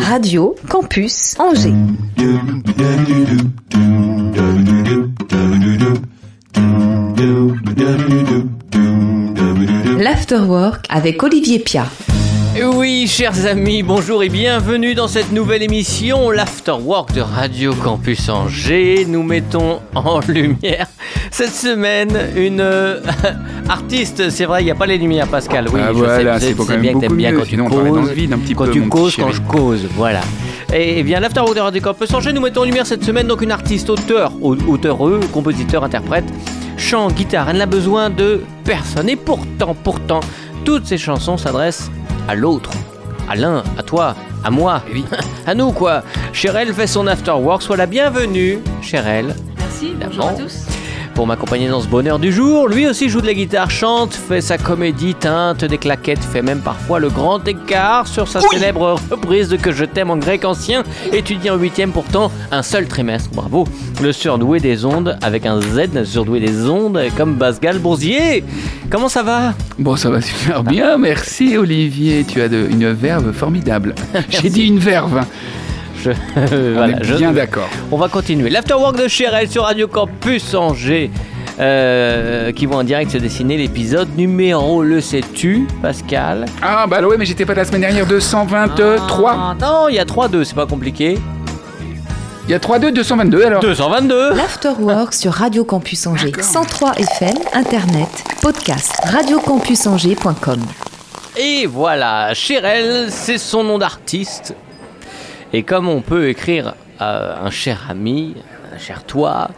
Radio Campus Angers. L'Afterwork avec Olivier Pia. Oui, chers amis, bonjour et bienvenue dans cette nouvelle émission, l'Afterwork de Radio Campus Angers. Nous mettons en lumière cette semaine une euh, artiste. C'est vrai, il n'y a pas les lumières, Pascal. Oui, Ah, je voilà, sais, c'est bien que t'aimes bien quand tu sinon causes. vide un petit quand peu, tu causes, quand je cause, voilà. Et, bien, l'Afterwork de Radio Campus Angers, nous mettons en lumière cette semaine donc une artiste, auteur, au- auteureux, compositeur, interprète, chant, guitare. Elle n'a besoin de personne. Et pourtant, pourtant, toutes ces chansons s'adressent à l'autre, à l'un, à toi, à moi, Eh oui. à nous quoi. Cherelle fait son afterwork, sois la bienvenue, Cherelle. Merci, bonjour à tous. Pour m'accompagner dans ce bonheur du jour, lui aussi joue de la guitare, chante, fait sa comédie, teinte des claquettes, fait même parfois le grand écart sur sa célèbre reprise de Que je t'aime en grec ancien, étudié en huitième pourtant, un seul trimestre, bravo. Le surdoué des ondes, avec un Z, surdoué des ondes, comme Pascal Boursier. Comment ça va? Bon, ça va super bien, merci Olivier. Tu as de- une verve formidable. J'ai dit une verve. Je- On voilà, est je- bien d'accord. On va continuer. L'Afterwork de Cherelle sur Radio Campus Angers. euh, qui vont en direct se dessiner l'épisode numéro, le sais-tu, Pascal? Ah, bah ouais, mais j'étais pas la semaine dernière 223. Ah, Non, il y a 3-2, c'est pas compliqué. Il y a 3-2, 222 alors. 222 L'Afterwork sur Radio Campus Angers. D'accord. 103 FM, Internet, podcast, radiocampusangers.com. Et voilà, Cherelle, c'est son nom d'artiste. Et comme on peut écrire à un cher ami, un cher toi,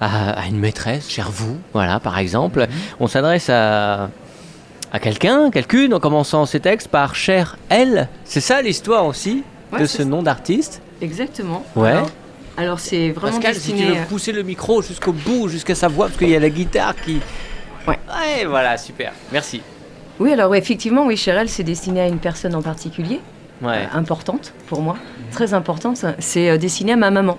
à, à une maîtresse, cher vous, voilà, par exemple, on s'adresse à, à quelqu'un, quelqu'une, en commençant ses textes par cher elle. C'est ça l'histoire aussi Ouais, de ce nom d'artiste? Exactement. Ouais. Alors, alors, c'est vraiment Pascal, si tu destiné. veux pousser le micro jusqu'au bout, jusqu'à sa voix, parce qu'il y a la guitare qui. Ouais. Ouais, voilà, super. Merci. Oui, alors effectivement, oui, Cheryl, c'est destiné à une personne en particulier, Ouais. euh, importante pour moi, très importante. C'est euh, destiné à ma maman,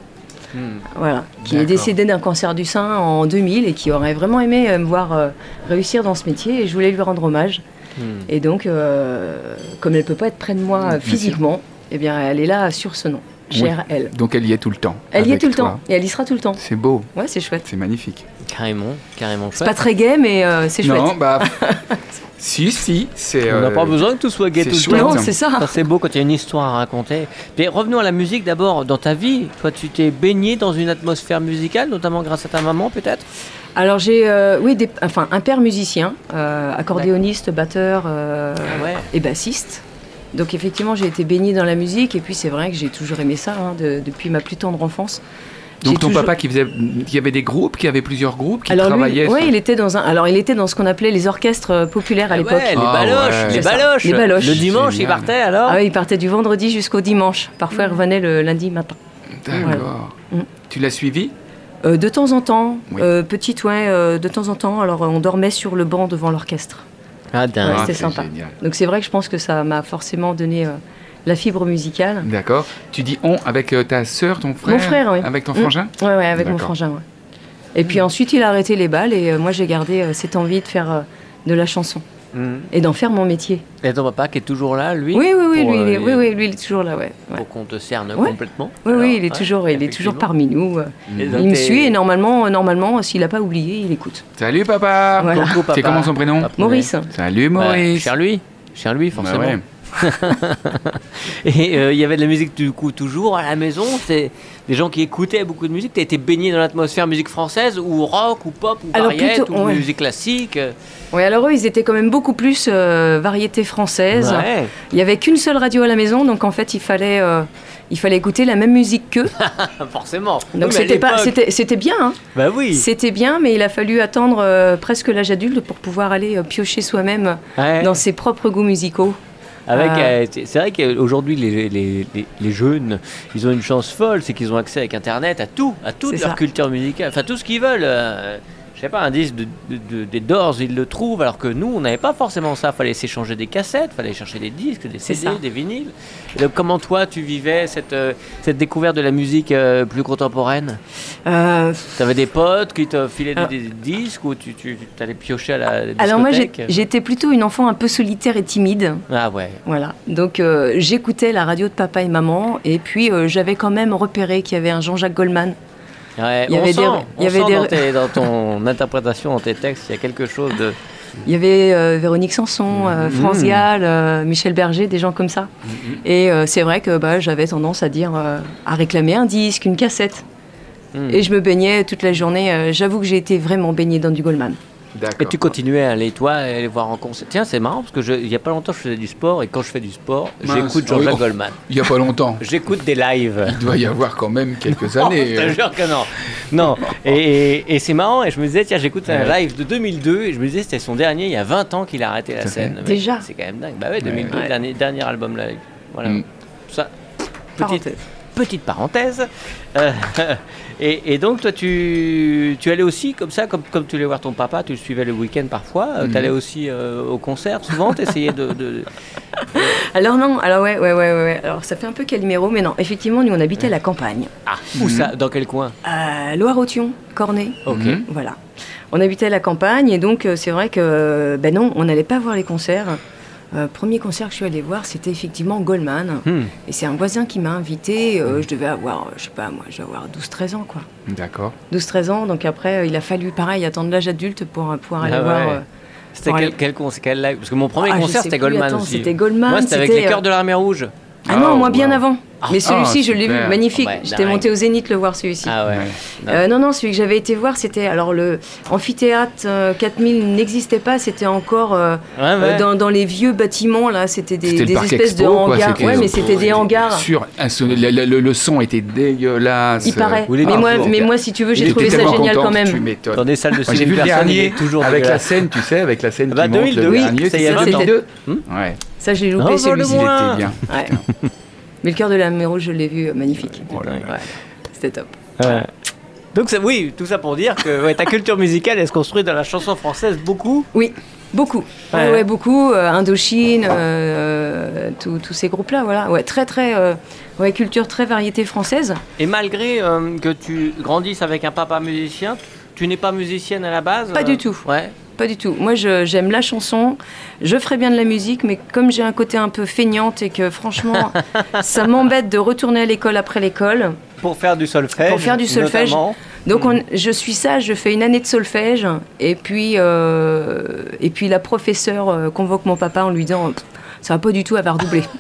Hmm. voilà, qui est décédée d'un cancer du sein en 2000 et qui aurait vraiment aimé euh, me voir euh, réussir dans ce métier et je voulais lui rendre hommage. Hmm. Et donc, euh, comme elle peut pas être près de moi physiquement, eh bien, elle est là sur ce nom, chère elle. Donc elle y est tout le temps. Elle y est tout le toi. temps et elle y sera tout le temps. C'est beau, Ouais, c'est chouette. c'est magnifique. Carrément, carrément. C'est pas très gai, mais euh, c'est chouette. Non, bah. si, si, c'est. On n'a euh, pas besoin que tout soit gay c'est tout le chouette. temps. Non, c'est ça. Ça, c'est beau quand il y a une histoire à raconter. Mais revenons à la musique d'abord. Dans ta vie, toi, tu t'es baigné dans une atmosphère musicale, notamment grâce à ta maman, peut-être? Alors j'ai, euh, oui, des- enfin un père musicien, euh, accordéoniste, batteur euh, Ah ouais. et bassiste. Donc effectivement j'ai été baignée dans la musique et puis c'est vrai que j'ai toujours aimé ça hein, de- depuis ma plus tendre enfance. Donc ton toujours- papa qui faisait. Il y avait des groupes, qui avait plusieurs groupes, qui alors lui, travaillaient. ouais, sur- il était dans un, alors il était dans ce qu'on appelait les orchestres euh, populaires à Ah l'époque. ouais, les Ah baloches, ouais. les baloches. Les baloches. Le dimanche, il partait alors Ah oui, il partait du vendredi jusqu'au dimanche. Parfois il revenait le lundi matin. D'accord. Mm. Tu l'as suivi Euh, de temps en temps, Oui. euh, petite ouais, euh, de temps en temps. Alors on dormait sur le banc devant l'orchestre. Ah, dingue. Ouais, c'était c'est sympa. génial. Donc c'est vrai que je pense que ça m'a forcément donné euh, la fibre musicale. D'accord. Tu dis on avec euh, ta sœur, ton frère Mon frère, oui. Avec ton Mm. frangin Ouais, ouais, avec mon frangin, ouais. Et puis ensuite, il a arrêté les balles et euh, moi, j'ai gardé euh, cette envie de faire euh, de la chanson Hmm. et d'en faire mon métier. Et ton papa qui est toujours là, lui Oui, oui, oui, pour, lui, il est, oui, oui, lui, il est toujours là, ouais. ouais. Pour qu'on te cerne Ouais. complètement. Oui, Alors, oui, il est ouais, toujours, il est toujours parmi nous. euh. Donc, Il me suit et normalement, euh, normalement, s'il n'a pas oublié, il écoute. Salut papa Voilà. Coucou, papa. C'est comment son prénom. Maurice. Salut Bah, Maurice cher lui, cher lui, Bah forcément. Et euh, il y avait de la musique du coup toujours à la maison. C'est des gens qui écoutaient beaucoup de musique. T'as été baigné dans l'atmosphère musique française ou rock ou pop ou Alors, variette plutôt, ou ouais. musique classique. Oui, alors eux, ils étaient quand même beaucoup plus euh, variété française. Ouais. Il n'y avait qu'une seule radio à la maison, donc en fait, il fallait, euh, il fallait écouter la même musique qu'eux. Forcément. Oui, Donc à c'était bien. Hein. Bah oui. C'était bien, mais il a fallu attendre euh, presque l'âge adulte pour pouvoir aller euh, piocher soi-même Ouais. dans ses propres goûts musicaux. Avec, Ah. euh, c'est vrai qu'aujourd'hui, les, les, les, les jeunes, ils ont une chance folle, c'est qu'ils ont accès avec Internet à tout, à toute leur ça. culture musicale, enfin tout ce qu'ils veulent. Je sais pas, un disque de, de- de- des Doors, ils le trouvent, alors que nous, on n'avait pas forcément ça. Fallait s'échanger des cassettes, fallait chercher des disques, des CD, ça. des vinyles. Et donc, comment toi, tu vivais cette, euh, cette découverte de la musique euh, plus contemporaine? Euh, T'avais des potes qui te filaient des, des disques ou tu, tu allais piocher à la discothèque? Alors moi, j'étais plutôt une enfant un peu solitaire et timide. Ah ouais. Voilà. Donc euh, j'écoutais la radio de papa et maman, et puis j'avais quand même repéré qu'il y avait un Jean-Jacques Goldman. Ouais, Il y on avait sent, des- on il y avait sent des- dans, tes- dans ton interprétation, dans tes textes, il y a quelque chose de... Il y avait euh, Véronique Sanson, euh, Mhm. France Gall, euh, Michel Berger, des gens comme ça. Et euh, c'est vrai que bah, j'avais tendance à dire, euh, à réclamer un disque, une cassette. Hmm. Et je me baignais toute la journée. euh, J'avoue que j'ai été vraiment baignée dans du Goldman. Et tu continuais à aller, toi, à aller voir en concert. Tiens, c'est marrant parce que je- il y a pas longtemps, je faisais du sport et quand je fais du sport, Mince. j'écoute oui, Jean-Jacques oh. Goldman. Il n'y a pas longtemps. J'écoute des lives. Il doit y avoir quand même quelques années. je te jure que non. Non. Et, et- et c'est marrant. Et je me disais, tiens, j'écoute un live de 2002. Et je me disais, c'était son dernier. Il y a 20 ans qu'il a arrêté la scène. Mais Déjà C'est quand même dingue. Bah ouais, 2002, Ouais. Dernier, dernier album live. Voilà. Mm. Ça. Petite, Parenthèse. Petite parenthèse. Euh, et, et donc, toi, tu, tu allais aussi comme ça, comme, comme tu allais voir ton papa, tu le suivais le week-end parfois. Mhm. Tu allais aussi euh, au concert souvent. Tu essayais de. de- Alors non, alors ouais, ouais, ouais, ouais. Alors ça fait un peu Calimero, mais non. Effectivement, nous on habitait à la campagne, Ah, où ça Dans quel coin? À Loire-Othion, Cornet. Ok. Mhm. Voilà. On habitait à la campagne et donc euh, c'est vrai que euh, ben non, on n'allait pas voir les concerts. Euh, premier concert que je suis allée voir, c'était effectivement Goldman. Hmm. Et c'est un voisin qui m'a invité. euh, je devais avoir, euh, je sais pas, moi, je devais avoir 12-13 ans, quoi. D'accord. 12-13 ans, donc après, euh, il a fallu, pareil, attendre l'âge adulte pour pouvoir aller Ah voir. C'était quel, aller- quel concert quel live? Parce que mon premier Ah, concert, c'était Goldman attends, aussi. c'était Goldman, Moi, c'était avec les Cœurs de l'armée rouge. Ah non, Oh, moi bien wow. avant. Mais celui-ci, je l'ai vu magnifique. Ouais, J'étais montée au Zénith le voir celui-ci. Ah ouais. Ouais. Euh, non, non, celui que j'avais été voir, c'était. Alors, le amphithéâtre euh, 4000 n'existait pas, c'était encore euh, Ouais, euh, ouais. dans, dans les vieux bâtiments, là, c'était des, espèces de expo, quoi, hangars. c'était- ouais, mais c'était des hangars. Son- le, le- le- le son était dégueulasse. Il paraît. Mais moi, toujours. mais moi, si tu veux, j'ai trouvé ça génial content quand Tu même. m'étonnes. Dans des salles de j'ai cinéma, vu le dernier toujours avec la scène, tu sais, avec la scène Ah qui monte, 2002, le oui, dernier, ça y est, c'était 20 ans. 2002. Ça, j'ai Oh, loupé celui-ci. il Moins. était bien. Ouais. Mais le cœur de la mer rouge, je l'ai vu, euh, magnifique. Oh. Ouais, C'était top. Ouais. Donc ça, oui, tout ça pour dire que ouais, ta culture musicale, elle se construit dans la chanson française beaucoup. Oui, beaucoup. Ouais, Ouais. ouais, beaucoup. euh, Indochine, euh, tous tous ces groupes-là, voilà. Ouais, très, très. euh, ouais, culture très variété française. Et malgré euh, que tu grandisses avec un papa musicien, tu n'es pas musicienne à la base Pas euh du tout. Ouais. Pas du tout. Moi, je- j'aime la chanson. Je ferais bien de la musique, mais comme j'ai un côté un peu feignante et que franchement, ça m'embête de retourner à l'école après l'école. Pour faire du solfège. Pour faire du solfège. notamment. Donc, on- je suis sage, je fais une année de solfège, et puis, euh, et puis la professeure euh, convoque mon papa en lui disant Ça va pas du tout avoir doublé.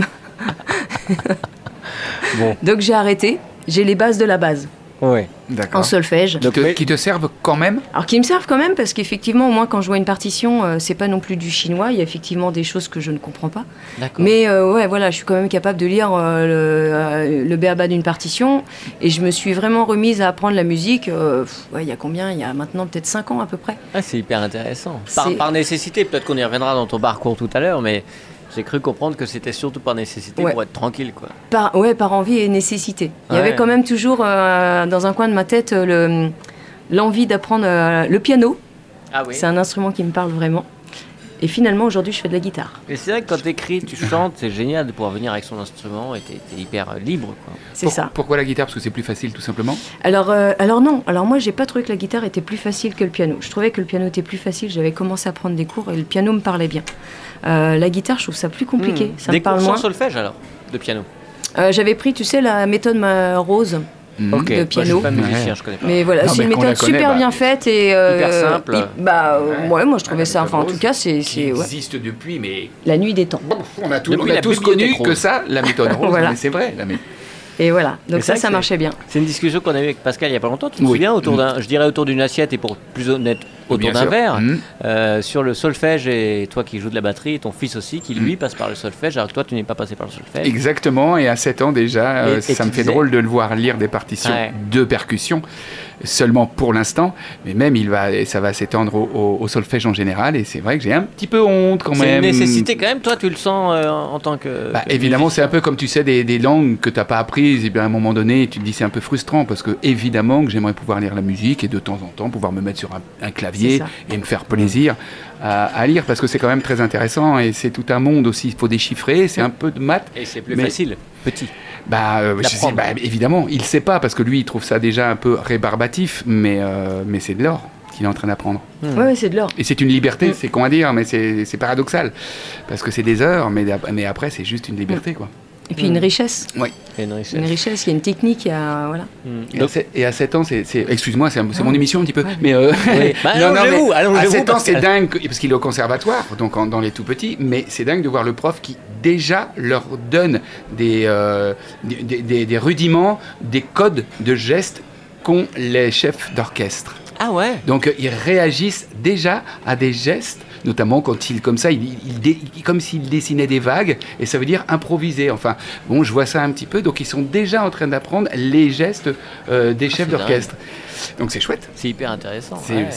Bon. Donc, j'ai arrêté. J'ai les bases de la base Ouais. en solfège. Qui te, qui te servent quand même Alors qui me servent quand même parce qu'effectivement, au moins quand je vois une partition, euh, c'est pas non plus du chinois. Il y a effectivement des choses que je ne comprends pas. D'accord. Mais euh, ouais, voilà, je suis quand même capable de lire euh, le, euh, le béaba d'une partition. Et je me suis vraiment remise à apprendre la musique. euh, pff, ouais, il y a combien? Il y a maintenant peut-être 5 ans à peu près. Ah, c'est hyper intéressant. Par nécessité, peut-être qu'on y reviendra dans ton parcours tout à l'heure, mais j'ai cru comprendre que c'était surtout par nécessité Ouais. pour être tranquille, quoi. Par, ouais, par envie et nécessité. Il y Ouais. avait quand même toujours euh, dans un coin de ma tête euh, le- l'envie d'apprendre euh, le piano. Ah oui. C'est un instrument qui me parle vraiment. Et finalement, aujourd'hui, je fais de la guitare. Et c'est vrai que quand t'écris, tu chantes, c'est génial de pouvoir venir avec son instrument et t'es t'es hyper euh, libre, quoi. C'est Pour- ça. Pourquoi la guitare? Parce que c'est plus facile, tout simplement? Alors, euh, alors non, alors moi j'ai pas trouvé que la guitare était plus facile que le piano. Je trouvais que le piano était plus facile, j'avais commencé à prendre des cours et le piano me parlait bien. Euh, la guitare, je trouve ça plus compliqué, Hmm. ça Des me parle cours sans moins. solfège alors, de piano? Euh, j'avais pris, tu sais, la méthode ma- rose, Ok. de Moi, piano. je suis pas musicien, Ouais. je connais pas. mais voilà, c'est une méthode connaît, super bah, bien faite et euh, hyper simple. bah ouais, moi je trouvais ça. Enfin, en tout cas, c'est c'est ouais, existe depuis, mais la nuit des temps. on a, tous- on a connu que ça, la méthode rose. Voilà. Mais c'est vrai. La mé- Et voilà, donc ça, ça marchait bien. C'est une discussion qu'on a eue avec Pascal il y a pas longtemps, tu te Oui. souviens, autour Mm. d'un, je dirais autour d'une assiette et pour plus honnête, autour d'un verre, Mhm. euh, sur le solfège et toi qui joues de la batterie et ton fils aussi qui Mm. lui passe par le solfège alors que toi tu n'es pas passé par le solfège. Exactement, et à 7 ans déjà, euh, Et- ça me fait disais- drôle de le voir lire des partitions Ouais. de percussion, seulement pour l'instant, mais même il va, ça va s'étendre au, au- au solfège en général, et c'est vrai que j'ai un petit peu honte quand C'est même. une nécessité quand même, toi tu le sens euh, en tant que... Bah, que évidemment, c'est un peu comme tu sais des, des langues que tu n'as pas apprises, et bien à un moment donné, tu te dis c'est un peu frustrant parce que évidemment que j'aimerais pouvoir lire la musique et de temps en temps pouvoir me mettre sur un, un clavier Et me faire plaisir à, à lire parce que c'est quand même très intéressant et c'est tout un monde aussi. Il faut déchiffrer, c'est un peu de maths. Et c'est plus Mais- facile. petit. Bah, euh, je sais- D'apprendre. bah, évidemment, il sait pas parce que lui, il trouve ça déjà un peu rébarbatif, mais, euh, mais c'est de l'or qu'il est en train d'apprendre. Hmm. Ouais, ouais, c'est de l'or. Et c'est une liberté, Mm. c'est con à dire, mais c'est c'est paradoxal. Parce que c'est des heures, mais, mais après, c'est juste une liberté, quoi. Et puis une richesse. Oui. Une richesse. Une richesse, il y a une technique, il y a. Voilà. Hmm. Et, à Donc- et à 7 ans, c'est. Excuse-moi, c'est mon émission un petit peu. Mais. euh, Oui. Bah, non, mais à 7 ans, c'est dingue, parce qu'il est au conservatoire, donc en- dans les tout petits, mais c'est dingue de voir le prof qui déjà leur donne des, euh, des, des- des- des rudiments, des codes de gestes qu'ont les chefs d'orchestre. Ah ouais Donc euh, ils réagissent déjà à des gestes, notamment quand ils, comme ça, comme s'ils dessinaient des vagues, et ça veut dire improviser. Enfin, bon, je vois ça un petit peu. Donc ils sont déjà en train d'apprendre les gestes euh, des chefs c'est d'orchestre. Donc c'est chouette. C'est hyper intéressant. Ouais,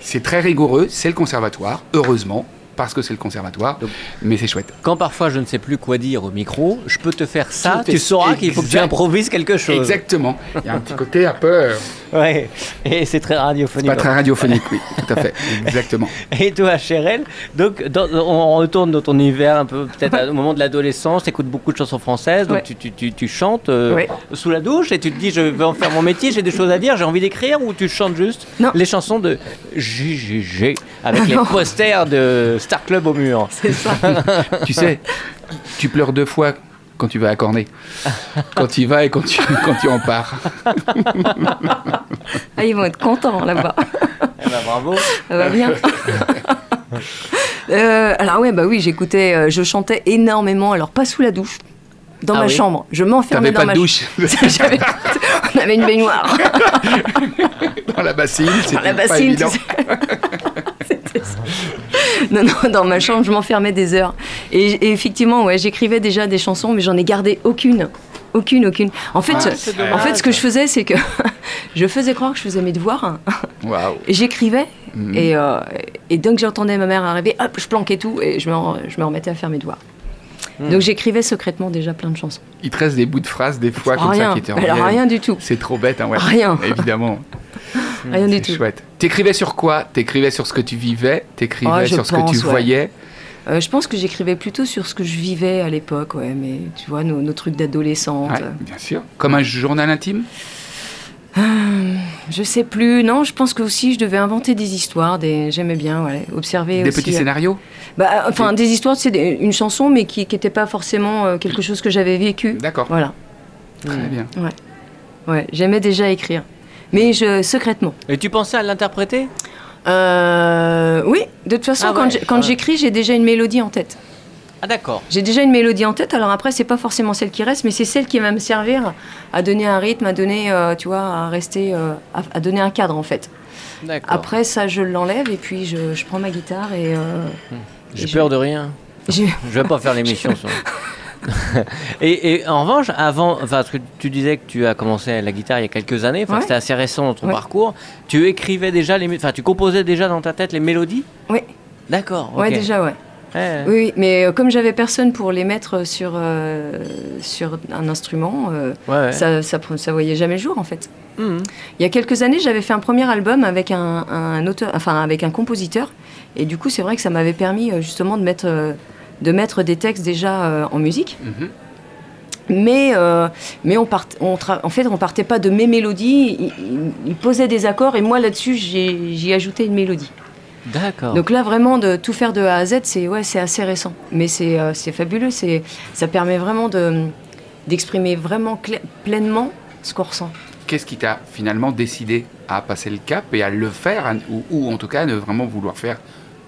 c'est très rigoureux. C'est le conservatoire, heureusement. Parce que c'est le conservatoire, Donc- mais c'est chouette. Quand parfois je ne sais plus quoi dire au micro, je peux te faire ça, Tu sauras qu'il faut que tu improvises quelque chose. Exactement. Il y a un petit côté un peu. Ouais. Et c'est très radiophonique. pas très radiophonique, oui, tout à fait. Exactement. Et toi, Chérel, donc dans- on retourne dans ton univers un peu, peut-être au moment de l'adolescence, tu écoutes beaucoup de chansons françaises, donc Ouais. tu, tu, tu, tu chantes euh, Ouais. sous la douche et tu te dis je vais en faire mon métier, j'ai des choses à dire, j'ai envie d'écrire ou tu chantes juste Non. les chansons de JGG avec les posters de Star Club au mur. C'est ça. tu sais, tu pleures deux fois quand tu vas à Cornet. Quand tu y vas et quand tu, quand tu en pars. Ah, ils vont être contents là-bas. Eh ben, bravo. Ça va bien. Euh, alors ouais, bah oui, j'écoutais, euh, je chantais énormément. Alors pas sous la douche, dans Ah ma oui. chambre. Je m'enfermais dans pas de ma douche On avait une baignoire dans la bassine, dans c'était pas bassine. évident. tu sais. C'était ça. Non, non, dans ma chambre, je m'enfermais des heures. Et, et effectivement, ouais, j'écrivais déjà des chansons, mais j'en ai gardé aucune. Aucune, aucune. En fait, Ah, en fait, ce que je faisais, c'est que je faisais croire que je faisais mes devoirs. Et j'écrivais. Mhm. Et, euh, et dès que j'entendais ma mère arriver, hop, je planquais tout et je me, je me remettais à faire mes devoirs. Hmm. Donc j'écrivais secrètement déjà plein de chansons. Il te reste des bouts de phrases des fois comme rien, ça qui te alors reviennent. rien du tout. C'est trop bête, hein, ouais. Rien. Évidemment. Rien du C'est tout. chouette. T'écrivais sur quoi? T'écrivais sur ce que tu vivais? T'écrivais je sur ce que tu ouais. voyais? Euh, je pense que j'écrivais plutôt sur ce que je vivais à l'époque, ouais, mais tu vois, nos, nos trucs d'adolescente. Ouais, bien sûr. Comme un journal intime? Je sais plus, non, je pense que aussi je devais inventer des histoires, des... j'aimais bien, ouais, observer Des aussi. petits scénarios Bah, enfin, des histoires, c'est des- une chanson, mais qui n'était pas forcément euh, quelque chose que j'avais vécu. D'accord. Voilà, Très bien. ouais, j'aimais déjà écrire. Mais je, secrètement. Et tu pensais à l'interpréter? Euh, oui, de toute façon, Ah quand ouais, ah ouais. j'écris, j'ai déjà une mélodie en tête. Ah d'accord. J'ai déjà une mélodie en tête, alors après, c'est pas forcément celle qui reste, mais c'est celle qui va me servir à donner un rythme, à donner, euh, tu vois, à rester, euh, à, à donner un cadre en fait. D'accord. Après, ça, je l'enlève et puis je, je prends ma guitare et. euh, J'ai et je- peur de rien. je- Je vais pas faire l'émission sur. et, et en revanche, avant, enfin, parce que tu disais que tu as commencé la guitare il y a quelques années, enfin, Ouais. c'était assez récent dans ton Ouais. parcours. Tu écrivais déjà les, enfin, tu composais déjà dans ta tête les mélodies? Oui, D'accord. ouais, ok. déjà, ouais. Ouais. Oui, mais euh, comme j'avais personne pour les mettre sur, euh, sur un instrument, euh, Ouais, ça, ça, voyait jamais le jour en fait. Mhm. Il y a quelques années, j'avais fait un premier album avec un, un auteur, enfin avec un compositeur, et du coup, c'est vrai que ça m'avait permis justement de mettre, de mettre des textes déjà en musique. Mhm. Mais, euh, mais on part, on en fait, on partait pas de mes mélodies. Il, il- il posait des accords et moi là-dessus, j'ai j'y ajoutais une mélodie. D'accord. Donc là, vraiment, de tout faire de A à Z, c'est ouais, c'est assez récent. Mais c'est euh, c'est fabuleux. C'est ça permet vraiment de d'exprimer vraiment pleinement ce qu'on ressent. Qu'est-ce qui t'a finalement décidé à passer le cap et à le faire, à- ou, ou en tout cas ne vraiment vouloir faire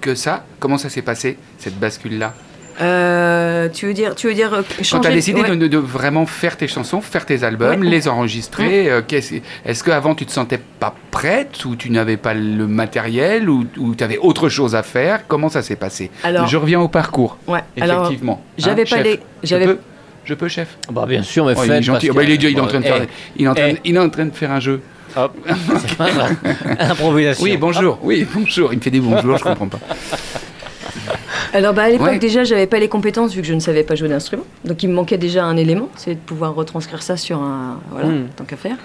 que ça? Comment ça s'est passé, cette bascule-là? Euh, tu veux dire, tu veux dire euh, Quand changer tu as décidé ouais. de, de- vraiment faire tes chansons, faire tes albums, Ouais. les enregistrer, euh, qu'est-ce- est-ce qu'avant tu te sentais pas prête ou tu n'avais pas le matériel ou, tu avais autre chose à faire? Comment ça s'est passé? Alors- Je reviens au parcours, Ouais. Effectivement. j'avais Hein, pas chef les- Je j'avais- peux, je peux, chef? Bah, bien sûr, mais Oh, il faites, est gentil. Oh, bah, il, est, il est en train de faire, Eh, il est en train, eh. il est en train de faire un jeu. hop. C'est pas grave. Improvisation. Oui, bonjour. Oui, bonjour. Il me fait des bonjours, je comprends pas. alors bah, à l'époque Ouais. déjà, j'avais pas les compétences vu que je ne savais pas jouer d'instrument. Donc il me manquait déjà un élément, c'est de pouvoir retranscrire ça sur un voilà, Mm. tant qu'à faire.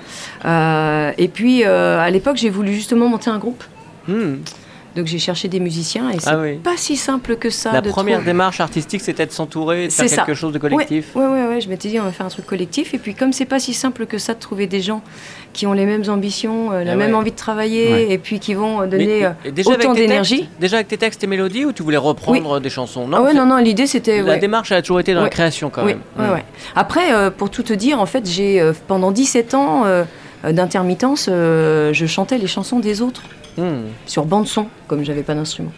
Euh, et puis euh, à l'époque, j'ai voulu justement monter un groupe. Hmm. Donc j'ai cherché des musiciens et c'est Ah oui. pas si simple que ça. La de première trouver- démarche artistique, c'était de s'entourer, de faire ça. quelque chose de collectif. Ouais, ouais, ouais, je m'étais dit on va faire un truc collectif. Et puis comme c'est pas si simple que ça de trouver des gens qui ont les mêmes ambitions, euh, la Ah même ouais. envie de travailler, Ouais. et puis qui vont euh, Mais- donner euh, déjà autant d'énergie. Déjà avec tes textes et mélodies ou tu voulais reprendre des chansons? Ah ouais, c'est- non, non, l'idée c'était. La ouais. démarche elle a toujours été dans la création quand Oui, même. ouais, Mm. ouais. Après, euh, pour tout te dire, en fait, j'ai euh, pendant 17 ans d'intermittence, euh, je chantais les chansons des autres Mm. sur bande son, comme j'avais pas d'instrument.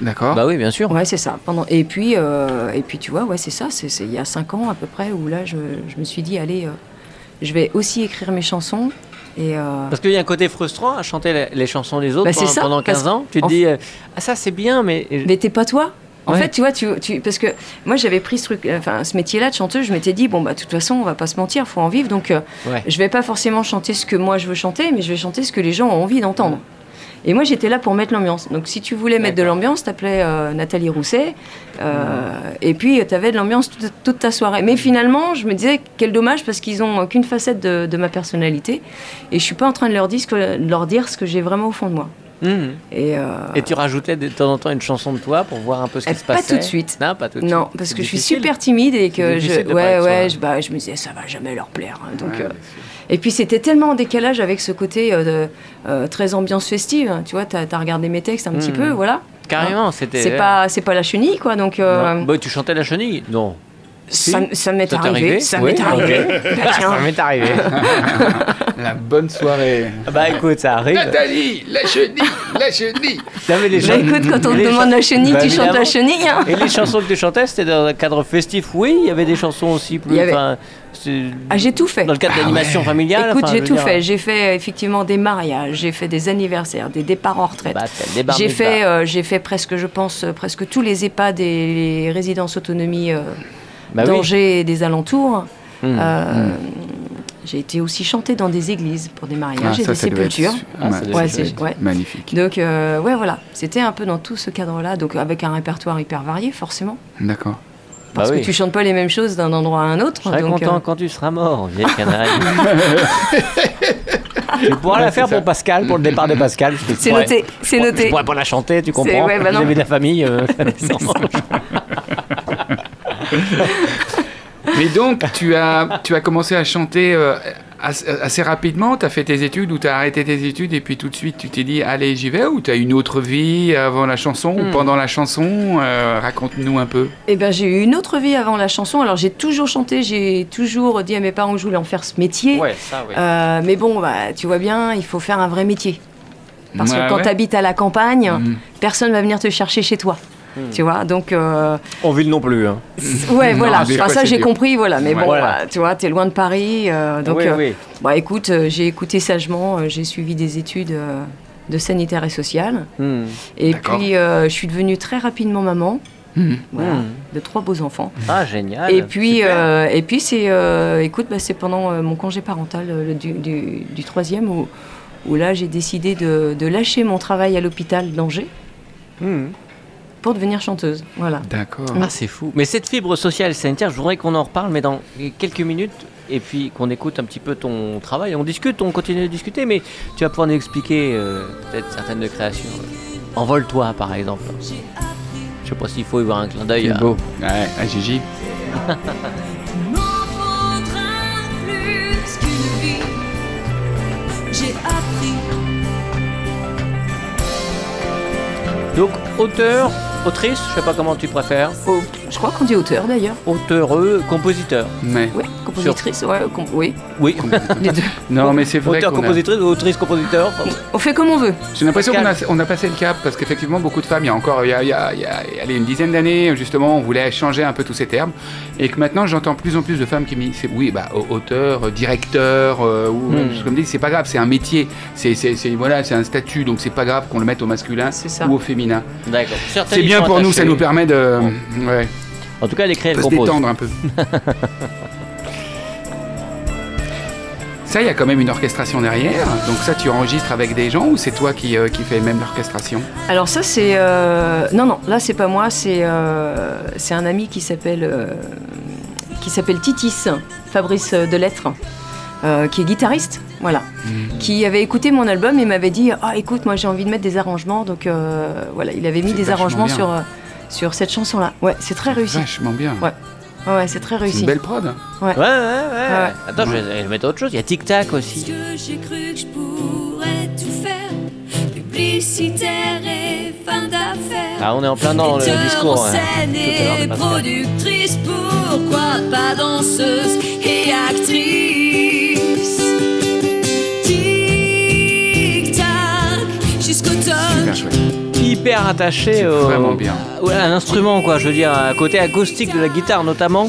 D'accord. Bah oui, bien sûr. Ouais, c'est ça. Pendant et puis euh, et puis tu vois, ouais, c'est ça. C'est il y a 5 ans à peu près où là, je, je me suis dit, allez, euh, je vais aussi écrire mes chansons et euh, Parce qu'il y a un côté frustrant à chanter les, les chansons des autres Bah, pendant, ça, pendant 15 parce ans. Tu te dis, euh, ah ça c'est bien, mais... Mais t'es pas toi en Ouais. fait, tu vois, tu, tu- parce que moi j'avais pris ce truc, enfin ce métier-là de chanteuse, je m'étais dit bon bah de toute façon on va pas se mentir, faut en vivre, donc euh, Ouais. je vais pas forcément chanter ce que moi je veux chanter, mais je vais chanter ce que les gens ont envie d'entendre. Et moi j'étais là pour mettre l'ambiance. Donc si tu voulais mettre de l'ambiance, t'appelais euh, Nathalie Rousset, euh, et puis t'avais de l'ambiance toute, toute ta soirée. Mais finalement, je me disais quel dommage parce qu'ils ont qu'une facette de, de ma personnalité, et je suis pas en train de leur dire ce que, de leur dire ce que j'ai vraiment au fond de moi. Mm. Et, euh, Et tu rajoutais de temps en temps une chanson de toi pour voir un peu ce qui Eh, se pas passait tout de suite. Non, pas tout de Non, suite. parce C'est que je suis super timide et que je, ouais, ouais, je, bah, je me disais ça va jamais leur plaire. hein. Donc, Ouais, euh, et puis c'était tellement en décalage avec ce côté euh, de- euh, très ambiance festive. hein. Tu vois, t'as as regardé mes textes un petit Mhm. peu, voilà. Carrément, c'était... C'est pas, pas la chenille, quoi. Donc euh, Non. Bah, tu chantais la chenille Non. Ça, ça m'est arrivé, arrivé ça Oui, m'est arrivé. Bah, tiens. ça m'est arrivé. La bonne soirée. bah écoute, ça arrive. Nathalie, la chenille, la chenille. Non, mais les Bah, écoute, quand on les te demande la chenille, Bah, tu chantes la chenille. hein. Et les chansons que tu chantais, c'était dans un cadre festif, oui. Il y avait des chansons aussi plus. Avait- Ah, j'ai tout fait. Dans le cadre Ah d'animation ouais. familiale. Écoute, j'ai tout dire, fait. J'ai fait effectivement des mariages, j'ai fait des anniversaires, des départs en retraite. bar J'ai fait, euh, j'ai fait presque, je pense, euh, presque tous les EHPAD et les résidences autonomie euh, Bah oui. d'Angers et des alentours. Hum. Euh, J'ai été aussi chanter dans des églises pour des mariages et des ça sépultures. Ah, Ouais, c'est- ouais. Magnifique. Donc, euh, ouais, voilà. C'était un peu dans tout ce cadre-là, donc avec un répertoire hyper varié, forcément. D'accord. Parce Bah oui. que tu chantes pas les mêmes choses d'un endroit à un autre. Je serais donc, content euh, quand tu seras mort, vieille canaille. tu pourras Ouais, la faire ça. pour Pascal, pour le départ de Pascal. C'est noté, c'est tu noté. pourrais pas la chanter, tu comprends ouais, bah non. De la famille. euh. Mais donc, tu as, tu as commencé à chanter euh, assez, assez rapidement. Tu as fait tes études ou tu as arrêté tes études et puis tout de suite tu t'es dit, allez, j'y vais Ou tu as une autre vie avant la chanson Hmm. ou pendant la chanson Euh, Raconte-nous un peu. Eh ben, j'ai eu une autre vie avant la chanson. Alors, j'ai toujours chanté, j'ai toujours dit à mes parents que je voulais en faire ce métier. Ouais, ça, oui. Euh, mais bon, bah, tu vois bien, il faut faire un vrai métier. Parce Ouais, que quand ouais. tu habites à la campagne, Mhm. personne va venir te chercher chez toi. Hmm. Tu vois, donc euh, En ville non plus. Hein. ouais, Non, voilà. Enfin, fois, ça j'ai compris, voilà. Mais Ouais. bon, Voilà. tu vois, t'es loin de Paris, euh, donc oui, euh, oui. bah écoute, euh, j'ai écouté sagement, euh, j'ai suivi des études euh, de sanitaire et social, Hmm. et puis euh, je suis devenue très rapidement maman, voilà, Hmm. de trois beaux enfants. Ah, génial. Et puis, euh, et puis c'est, euh, écoute, bah, c'est pendant euh, mon congé parental euh, le- du, du- du troisième où, où là j'ai décidé de, de lâcher mon travail à l'hôpital d'Angers Hmm. Pour devenir chanteuse. Voilà. D'accord. Ah, c'est fou. Mais cette fibre sociale et sanitaire, je voudrais qu'on en reparle, mais dans quelques minutes, et puis qu'on écoute un petit peu ton travail. On discute, on continue de discuter, mais tu vas pouvoir nous expliquer euh, peut-être certaines de créations. Envole-toi, par exemple. Je sais pas s'il faut y voir un clin d'œil. C'est à- beau. Ouais, à Gigi. J'ai appris Donc, auteur, autrice, je sais pas comment tu préfères. Oh, je crois qu'on dit auteur d'ailleurs. Auteureux, compositeur. Mais Oui, compositrice, ouais, com- oui, Oui. les deux. non, mais c'est vrai Auteur, qu'on a- compositrice, autrice, compositeur. On fait comme on veut. J'ai l'impression qu'on a, on a passé le cap parce qu'effectivement beaucoup de femmes, il y a encore il y a, il y a- il y a- allez, une dizaine d'années justement, on voulait changer un peu tous ces termes et que maintenant j'entends plus en plus de femmes qui me disent c'est- oui bah au- auteur, euh, directeur euh, ou Hmm. je me dis c'est pas grave, c'est un métier, c'est c'est- c'est- voilà c'est un statut donc c'est pas grave qu'on le mette au masculin C'est ça. ou au féminin. D'accord. Certaines C'est y bien sont pour nous, ça attachées. nous permet de ouais, En tout cas, elle écrit, elle se compose. détendre un peu. Ça, il y a quand même une orchestration derrière. Donc ça, tu enregistres avec des gens ou c'est toi qui, euh, qui fais même l'orchestration? Alors ça c'est euh, non non là c'est pas moi c'est euh, c'est un ami qui s'appelle euh, qui s'appelle Titis Fabrice Delettre euh, qui est guitariste, voilà, Mm. qui avait écouté mon album et m'avait dit Ah, écoute, moi j'ai envie de mettre des arrangements. Donc euh, voilà, il avait mis C'est des vachement arrangements bien. sur, euh, sur cette chanson-là. Ouais, c'est très réussi. Vachement bien. Ouais. Ouais, c'est très réussi. une belle prod. Ouais, ouais, ouais. ouais. Attends, je vais, je vais mettre autre chose. Il y a Tic Tac aussi. que j'ai cru que je pourrais tout faire? Publicitaire et fin d'affaires. Ah, on est en plein dans le discours. hein, et productrice, pourquoi pas danseuse et actrice? Tic-tac, jusqu'au chouette. Hyper attaché au, vraiment bien. ouais, à l'instrument, quoi. Je veux dire, à côté acoustique de la guitare notamment.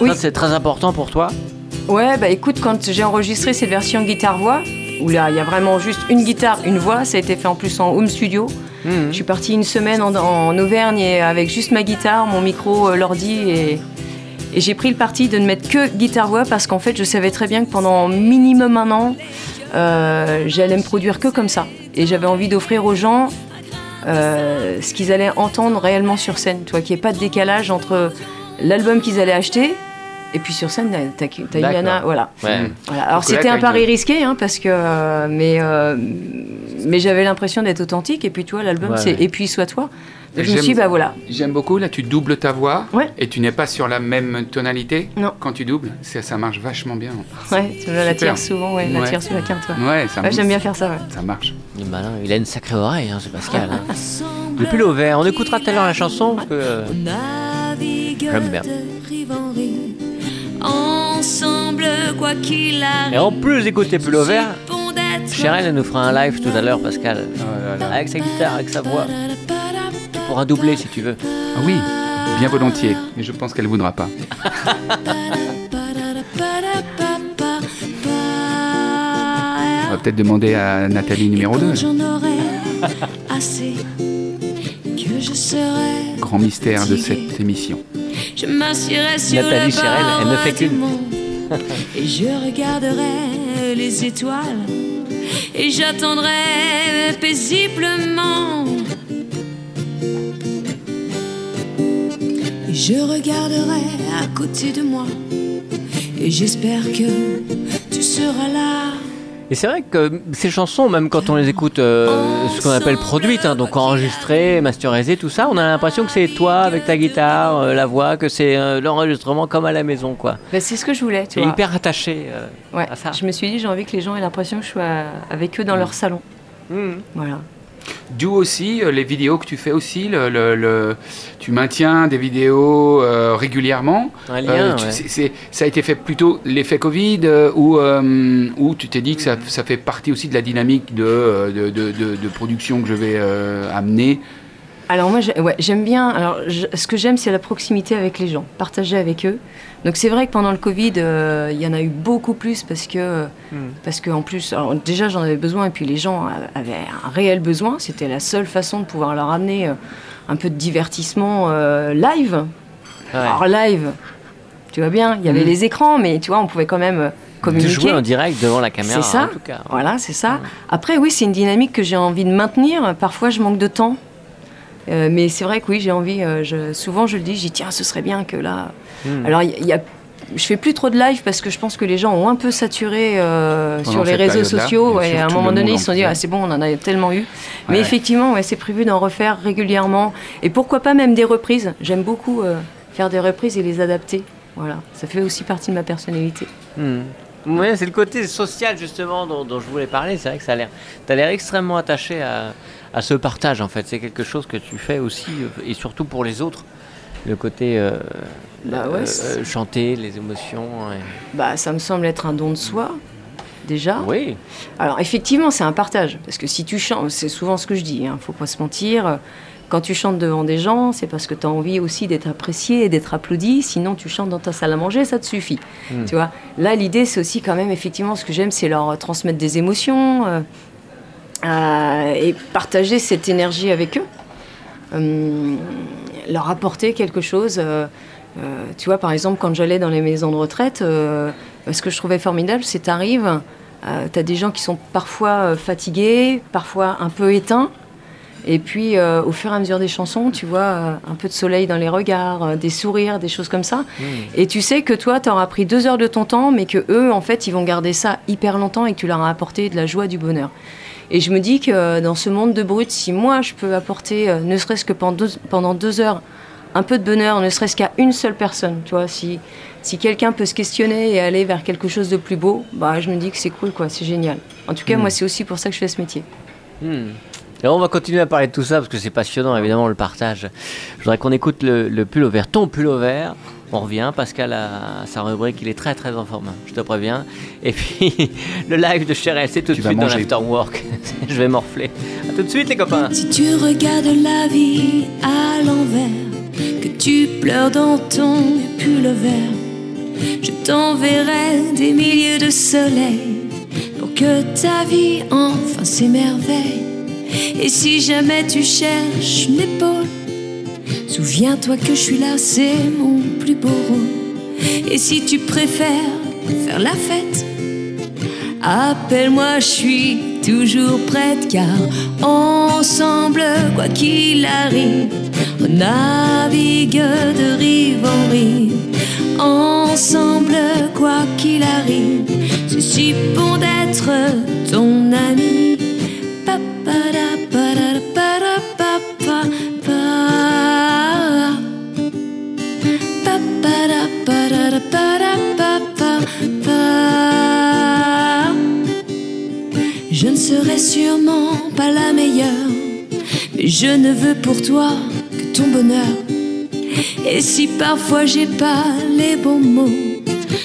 Oui. Ça, c'est très important pour toi. Ouais, bah écoute, quand j'ai enregistré cette version guitare-voix, où là il y a vraiment juste une guitare, une voix, ça a été fait en plus en home studio. Mhm. Je suis partie une semaine en, en Auvergne et avec juste ma guitare, mon micro, euh, l'ordi et, et j'ai pris le parti de ne mettre que guitare-voix parce qu'en fait je savais très bien que pendant minimum un an, euh, j'allais me produire que comme ça. Et j'avais envie d'offrir aux gens euh, ce qu'ils allaient entendre réellement sur scène, tu vois, qu'il n'y ait pas de décalage entre l'album qu'ils allaient acheter et puis sur scène, t'as D'accord. Yana, voilà. Ouais. Mm. Voilà. Alors c'était un pari une- risqué, hein, parce que euh, mais euh, mais j'avais l'impression d'être authentique. Et puis tu vois, l'album Ouais, c'est ouais. et puis sois toi. Et je me suis dit, bah voilà. J'aime beaucoup, là tu doubles ta voix Ouais. et tu n'es pas sur la même tonalité Non. quand tu doubles. Ça, ça marche vachement bien. Ouais, tu la tires souvent, ouais, la Ouais. tire sur la carte. Ouais. Ouais, ça Ouais, j'aime bien faire ça. Ouais. Ça marche. Il est malin. Il a une sacrée oreille, hein, c'est Pascal. hein. Depuis l'Auvert, on écoutera tout à l'heure la chanson. Parce que, euh, J'aime bien. Ensemble, quoi qu'il arrive. Et en plus d'écouter Pull Vert, Bon d'être Cheryl elle nous fera un live tout à l'heure, Pascal. Oh là là. Avec sa guitare, avec sa voix. Tu pourras doubler si tu veux. Ah oui, bien volontiers. Mais je pense qu'elle voudra pas. On va peut-être demander à Nathalie numéro 2. Quand j'en aurai assez, que je serai. Grand mystère de cette émission. Je m'assierai sur Nathalie elle ne fait qu'une. monde. Et je regarderai les étoiles. Et j'attendrai paisiblement. Et je regarderai à côté de moi. Et j'espère que tu seras là Et c'est vrai que ces chansons, même quand on les écoute, euh, ce qu'on appelle produites, hein, donc enregistrées, masterisées, tout ça, on a l'impression que c'est toi avec ta guitare, euh, la voix, que c'est euh, l'enregistrement comme à la maison, quoi. Bah, c'est ce que je voulais, tu Et vois. hyper attaché. Ouais. à ça. Je me suis dit, j'ai envie que les gens aient l'impression que je sois avec eux dans leur salon. Mhm. Voilà. D'où aussi euh, les vidéos que tu fais aussi. Le, le- le- tu maintiens des vidéos euh, régulièrement. Un lien, Euh, tu- ouais. c'est- c'est- ça a été fait plutôt l'effet Covid euh, ou euh, ou tu t'es dit que ça, ça fait partie aussi de la dynamique de, de, de- de- de production que je vais amener. Alors moi, ouais, j'aime bien. Alors, je- ce que j'aime, c'est la proximité avec les gens, partager avec eux. Donc c'est vrai que pendant le Covid, euh, il y en a eu beaucoup plus parce que Hmm. parce que en plus, alors, déjà j'en avais besoin et puis les gens avaient un réel besoin. C'était la seule façon de pouvoir leur amener euh, un peu de divertissement euh, live. Ouais. Alors live, tu vois bien, il y avait Mhm. les écrans, mais tu vois, on pouvait quand même euh, de communiquer. jouer en direct devant la caméra, C'est ça. en tout cas. Voilà, c'est ça. Après, oui, c'est une dynamique que j'ai envie de maintenir. Parfois, je manque de temps. Euh, mais c'est vrai que oui, j'ai envie. euh, je- souvent, je le dis, je dis, tiens, ce serait bien que là. Hmm. Alors, il y a- il y a- je fais plus trop de live parce que je pense que les gens ont un peu saturé euh, sur les réseaux sociaux. sûr, à un moment donné, ils se sont dit, ah, c'est bon, on en a tellement eu. Mais Ouais. effectivement, ouais, c'est prévu d'en refaire régulièrement. Et pourquoi pas même des reprises J'aime beaucoup euh, faire des reprises et les adapter. Voilà, ça fait aussi partie de ma personnalité. Hmm. Ouais, c'est le côté social justement dont, dont je voulais parler. C'est vrai que ça a l'air. T'as l'air extrêmement attaché à, à ce partage en fait. C'est quelque chose que tu fais aussi euh, et surtout pour les autres. Le côté euh, Bah ouais, euh, chanter, les émotions. Bah, ça me semble être un don de soi, déjà. Oui. Alors effectivement, c'est un partage, parce que si tu chantes, c'est souvent ce que je dis, hein, faut pas se mentir. Quand tu chantes devant des gens, c'est parce que tu as envie aussi d'être apprécié et d'être applaudi. Sinon, tu chantes dans ta salle à manger, ça te suffit. Mm. Tu vois. Là, l'idée, c'est aussi quand même, effectivement, ce que j'aime, c'est leur transmettre des émotions euh, euh, et partager cette énergie avec eux. Hum, leur apporter quelque chose. euh, euh, tu vois, par exemple, quand j'allais dans les maisons de retraite, euh, ce que je trouvais formidable, c'est t'arrives, euh, t'as des gens qui sont parfois euh, fatigués, parfois un peu éteints, Et puis, euh, au fur et à mesure des chansons, tu vois euh, un peu de soleil dans les regards, euh, des sourires, des choses comme ça. Et tu sais que toi, tu auras pris deux heures de ton temps, mais que eux, en fait, ils vont garder ça hyper longtemps et que tu leur as apporté de la joie, du bonheur. Et je me dis que dans ce monde de brut, si moi, je peux apporter, ne serait-ce que pendant deux, pendant deux heures, un peu de bonheur, ne serait-ce qu'à une seule personne, tu vois, si, si quelqu'un peut se questionner et aller vers quelque chose de plus beau, bah, je me dis que c'est cool, quoi, c'est génial. En tout cas, moi, c'est aussi pour ça que je fais ce métier. Hmm. Et on va continuer à parler de tout ça parce que c'est passionnant, évidemment, le partage. Je voudrais qu'on écoute le, le pull au vert, ton pull au vert. On revient, Pascal a sa rubrique, il est très très en forme, je te préviens. Et puis le live de Cherel, c'est tout Tu de suite dans l'afterwork. je vais morfler. A tout de suite les copains. Si tu regardes la vie à l'envers, que tu pleures dans ton pull vert, je t'enverrai des milliers de soleils pour que ta vie enfin s'émerveille. Et si jamais tu cherches une épaule, souviens-toi que je suis là, c'est mon plus beau rôle. Et si tu préfères faire la fête, Appelle-moi, je suis toujours prête car ensemble, quoi qu'il arrive, on navigue de rive en rive. Ensemble, quoi qu'il arrive, c'est si bon d'être ton ami. Je ne serai sûrement pas la meilleure, mais je ne veux pour toi que ton bonheur. Et si parfois j'ai pas les bons mots,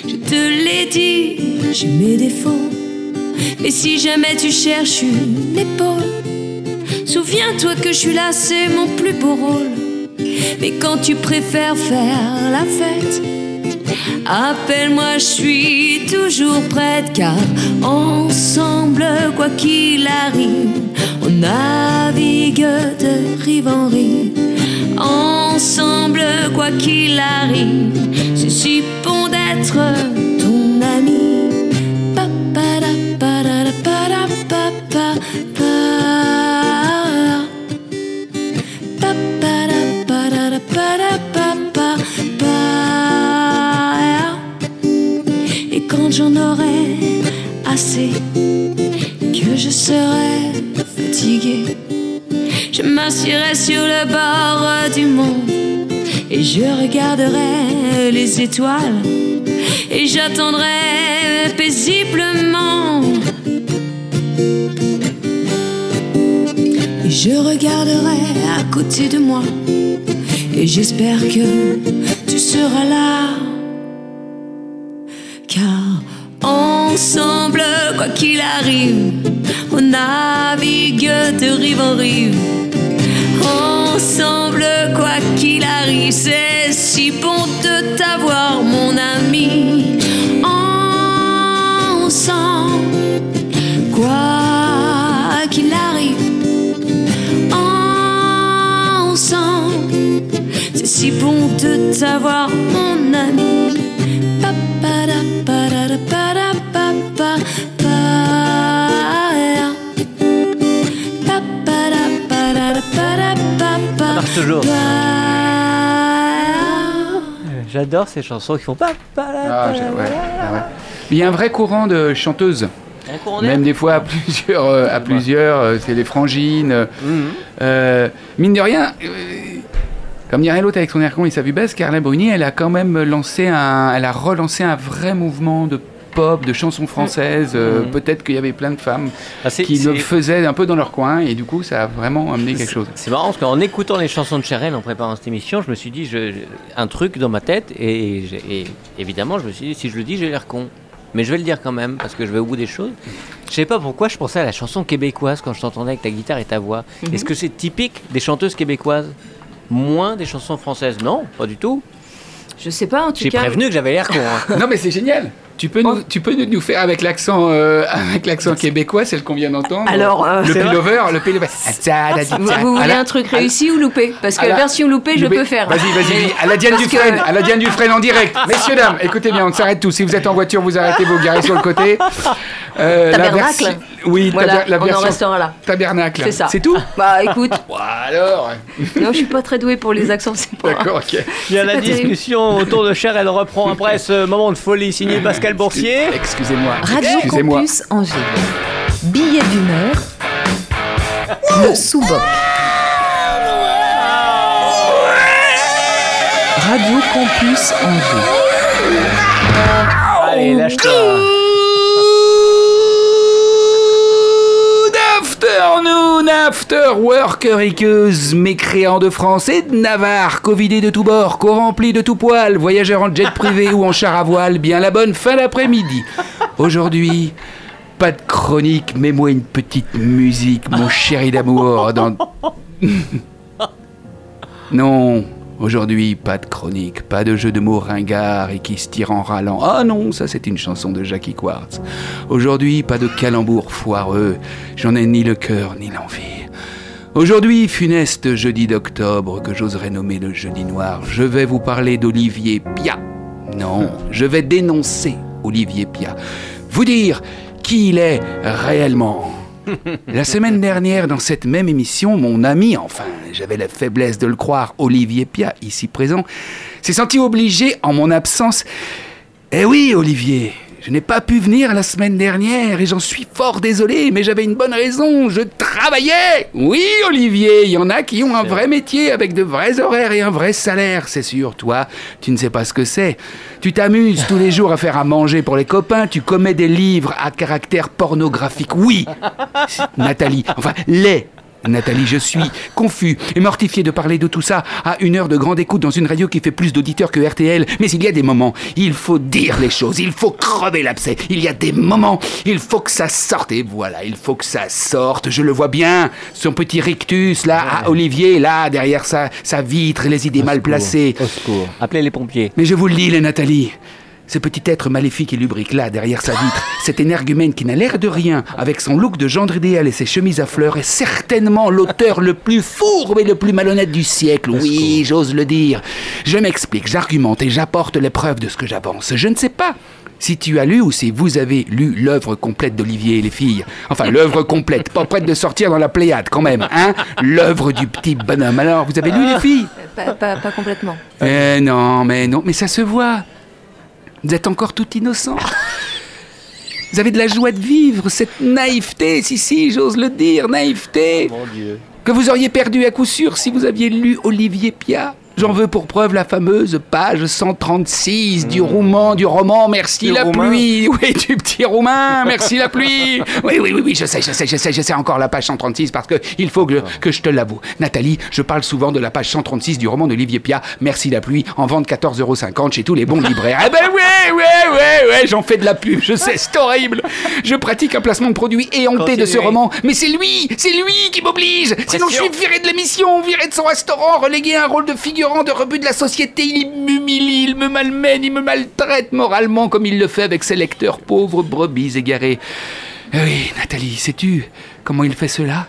je te l'ai dit, j'ai mes défauts. Mais si jamais tu cherches une épaule, souviens-toi que je suis là, c'est mon plus beau rôle. Mais quand tu préfères faire la fête, Appelle-moi, je suis toujours prête car ensemble, quoi qu'il arrive, on navigue de rive en rive. Ensemble, quoi qu'il arrive, si bon d'être je m'assierai sur le bord du monde et je regarderai les étoiles et j'attendrai paisiblement. Et je regarderai à côté de moi et j'espère que tu seras là. Car ensemble, quoi qu'il arrive, on navigue de rive en rive. Ensemble, quoi qu'il arrive, c'est si bon de t'avoir, mon ami. Ensemble, quoi qu'il arrive. Ensemble, c'est si bon de t'avoir, mon ami. Toujours. J'adore ces chansons qui font pas. Ah, j'ai- ouais, ah ouais. Il y a un vrai courant de chanteuses, Un courant d'air même des fois à plusieurs, euh, à plusieurs euh, c'est les frangines. euh, Mhm. Euh, mine de rien, euh, comme dirait l'autre avec son air con et sa vue basse, Carla Bruni, elle a quand même lancé un, elle a relancé un vrai mouvement de pop, de chansons françaises. euh, Mhm. Peut-être qu'il y avait plein de femmes Ah, qui le faisaient un peu dans leur coin et du coup, ça a vraiment amené quelque chose. C'est marrant parce qu'en écoutant les chansons de Cherel en préparant cette émission, je me suis dit je- un truc dans ma tête et, j'ai- et évidemment je me suis dit si je le dis j'ai l'air con. Mais je vais le dire quand même parce que je vais au bout des choses. Je sais pas pourquoi je pensais à la chanson québécoise quand je t'entendais avec ta guitare et ta voix. Est-ce que c'est typique des chanteuses québécoises? Moins des chansons françaises? Non, pas du tout. Je sais pas, en tout J'ai cas. prévenu que j'avais l'air con. hein. non, mais c'est génial. Tu peux, nous, tu peux nous faire avec l'accent euh, avec l'accent québécois, celle qu'on vient d'entendre. Alors, euh, le pullover, le pullover. Vous, vous voulez un truc réussi ou loupé Parce que la version loupée, je peux faire. Vas-y, vas-y. À la Diane Dufresne, à la Diane Dufresne en direct. Messieurs, dames, écoutez bien, on s'arrête tous. Si vous êtes en voiture, vous arrêtez, vous garez sur le côté. Euh, la Tabernacle. version- Oui, Voilà, taber- la on en version restera là. tabernacle. C'est ça. C'est tout Bah écoute, Alors, non, je suis pas très douée pour les accents, c'est pas. d'accord, ok. Bien la discussion autour de Cher, elle reprend après ce moment de folie signé Pascal Boursier. Excusez-moi. Radio Excusez-moi. Campus Angers. Billet d'humeur. Le sous-boc. Radio Campus Angers. Allez, lâche-toi. Afternoon, after mécréants de France et de Navarre, covidés de tous bords, co-remplis de tout poil, voyageurs en jet privé ou en char à voile, bien la bonne fin d'après-midi. Aujourd'hui, pas de chronique, mais moi une petite musique, mon chéri d'amour. Non, aujourd'hui, pas de chronique, pas de jeu de mots ringard et qui se tire en râlant. Ah non, ça c'est une chanson de Jackie Quartz. Aujourd'hui, pas de calembour foireux, j'en ai ni le cœur ni l'envie. Aujourd'hui, funeste jeudi d'octobre, que j'oserais nommer le jeudi noir, je vais vous parler d'Olivier Pia. Non, je vais dénoncer Olivier Pia. Vous dire qui il est réellement. La semaine dernière, dans cette même émission, mon ami, enfin, j'avais la faiblesse de le croire, Olivier Pia, ici présent, s'est senti obligé, en mon absence. Eh oui, Olivier, je n'ai pas pu venir la semaine dernière et j'en suis fort désolé, mais j'avais une bonne raison, je travaillais Oui, Olivier, il y en a qui ont un vrai métier avec de vrais horaires et un vrai salaire, c'est sûr. Toi, tu ne sais pas ce que c'est. Tu t'amuses tous les jours à faire à manger pour les copains, tu commets des livres à caractère pornographique. Oui, Nathalie, enfin, les Nathalie, je suis confus et mortifié de parler de tout ça à une heure de grande écoute dans une radio qui fait plus d'auditeurs que RTL. Mais il y a des moments, il faut dire les choses, il faut crever l'abcès. Il y a des moments, il faut que ça sorte. Et voilà, il faut que ça sorte. Je le vois bien, son petit rictus là, à Olivier, là, derrière sa, sa vitre, les idées mal placées. Au secours. Appelez les pompiers. Mais je vous le dis, les Nathalie. Ce petit être maléfique et lubrique là, derrière sa vitre, cet énergumène qui n'a l'air de rien, avec son look de gendre idéal et ses chemises à fleurs, est certainement l'auteur le plus fourbe et le plus malhonnête du siècle. Oui, j'ose le dire. Je m'explique, j'argumente et j'apporte les preuves de ce que j'avance. Je ne sais pas si tu as lu ou si vous avez lu l'œuvre complète d'Olivier et les filles. Enfin, l'œuvre complète, pas prête de sortir dans la Pléiade quand même, hein L'œuvre du petit bonhomme. Alors, vous avez lu les filles? Pas, pas- pas complètement. eh non, mais non, mais ça se voit. Vous êtes encore tout innocent. Vous avez de la joie de vivre, cette naïveté, si, si, j'ose le dire, naïveté, Mon Dieu. que vous auriez perdu à coup sûr si vous aviez lu Olivier Pia. J'en veux pour preuve la fameuse page 136 du roman, du roman Merci Du la roumain pluie. Oui, du petit roumain, Merci la pluie. Oui, oui, oui, oui, je sais, je sais, je sais, je sais encore la page 136 parce que il faut que, que je te l'avoue. Nathalie, je parle souvent de la page 136 du roman d'Olivier Pia, Merci la pluie, en vente 14,50€ chez tous les bons libraires. Eh ben ouais, ouais, ouais, ouais, j'en fais de la pub, je sais, c'est horrible. Je pratique un placement de produit éhonté de ce roman, mais c'est lui, c'est lui qui m'oblige. Sinon je suis viré de l'émission, viré de son restaurant, relégué à un rôle de figurant de rebut de la société. Il m'humilie, il me malmène, il me maltraite moralement comme il le fait avec ses lecteurs pauvres brebis égarés. Eh Oui, Nathalie, sais-tu comment il fait cela?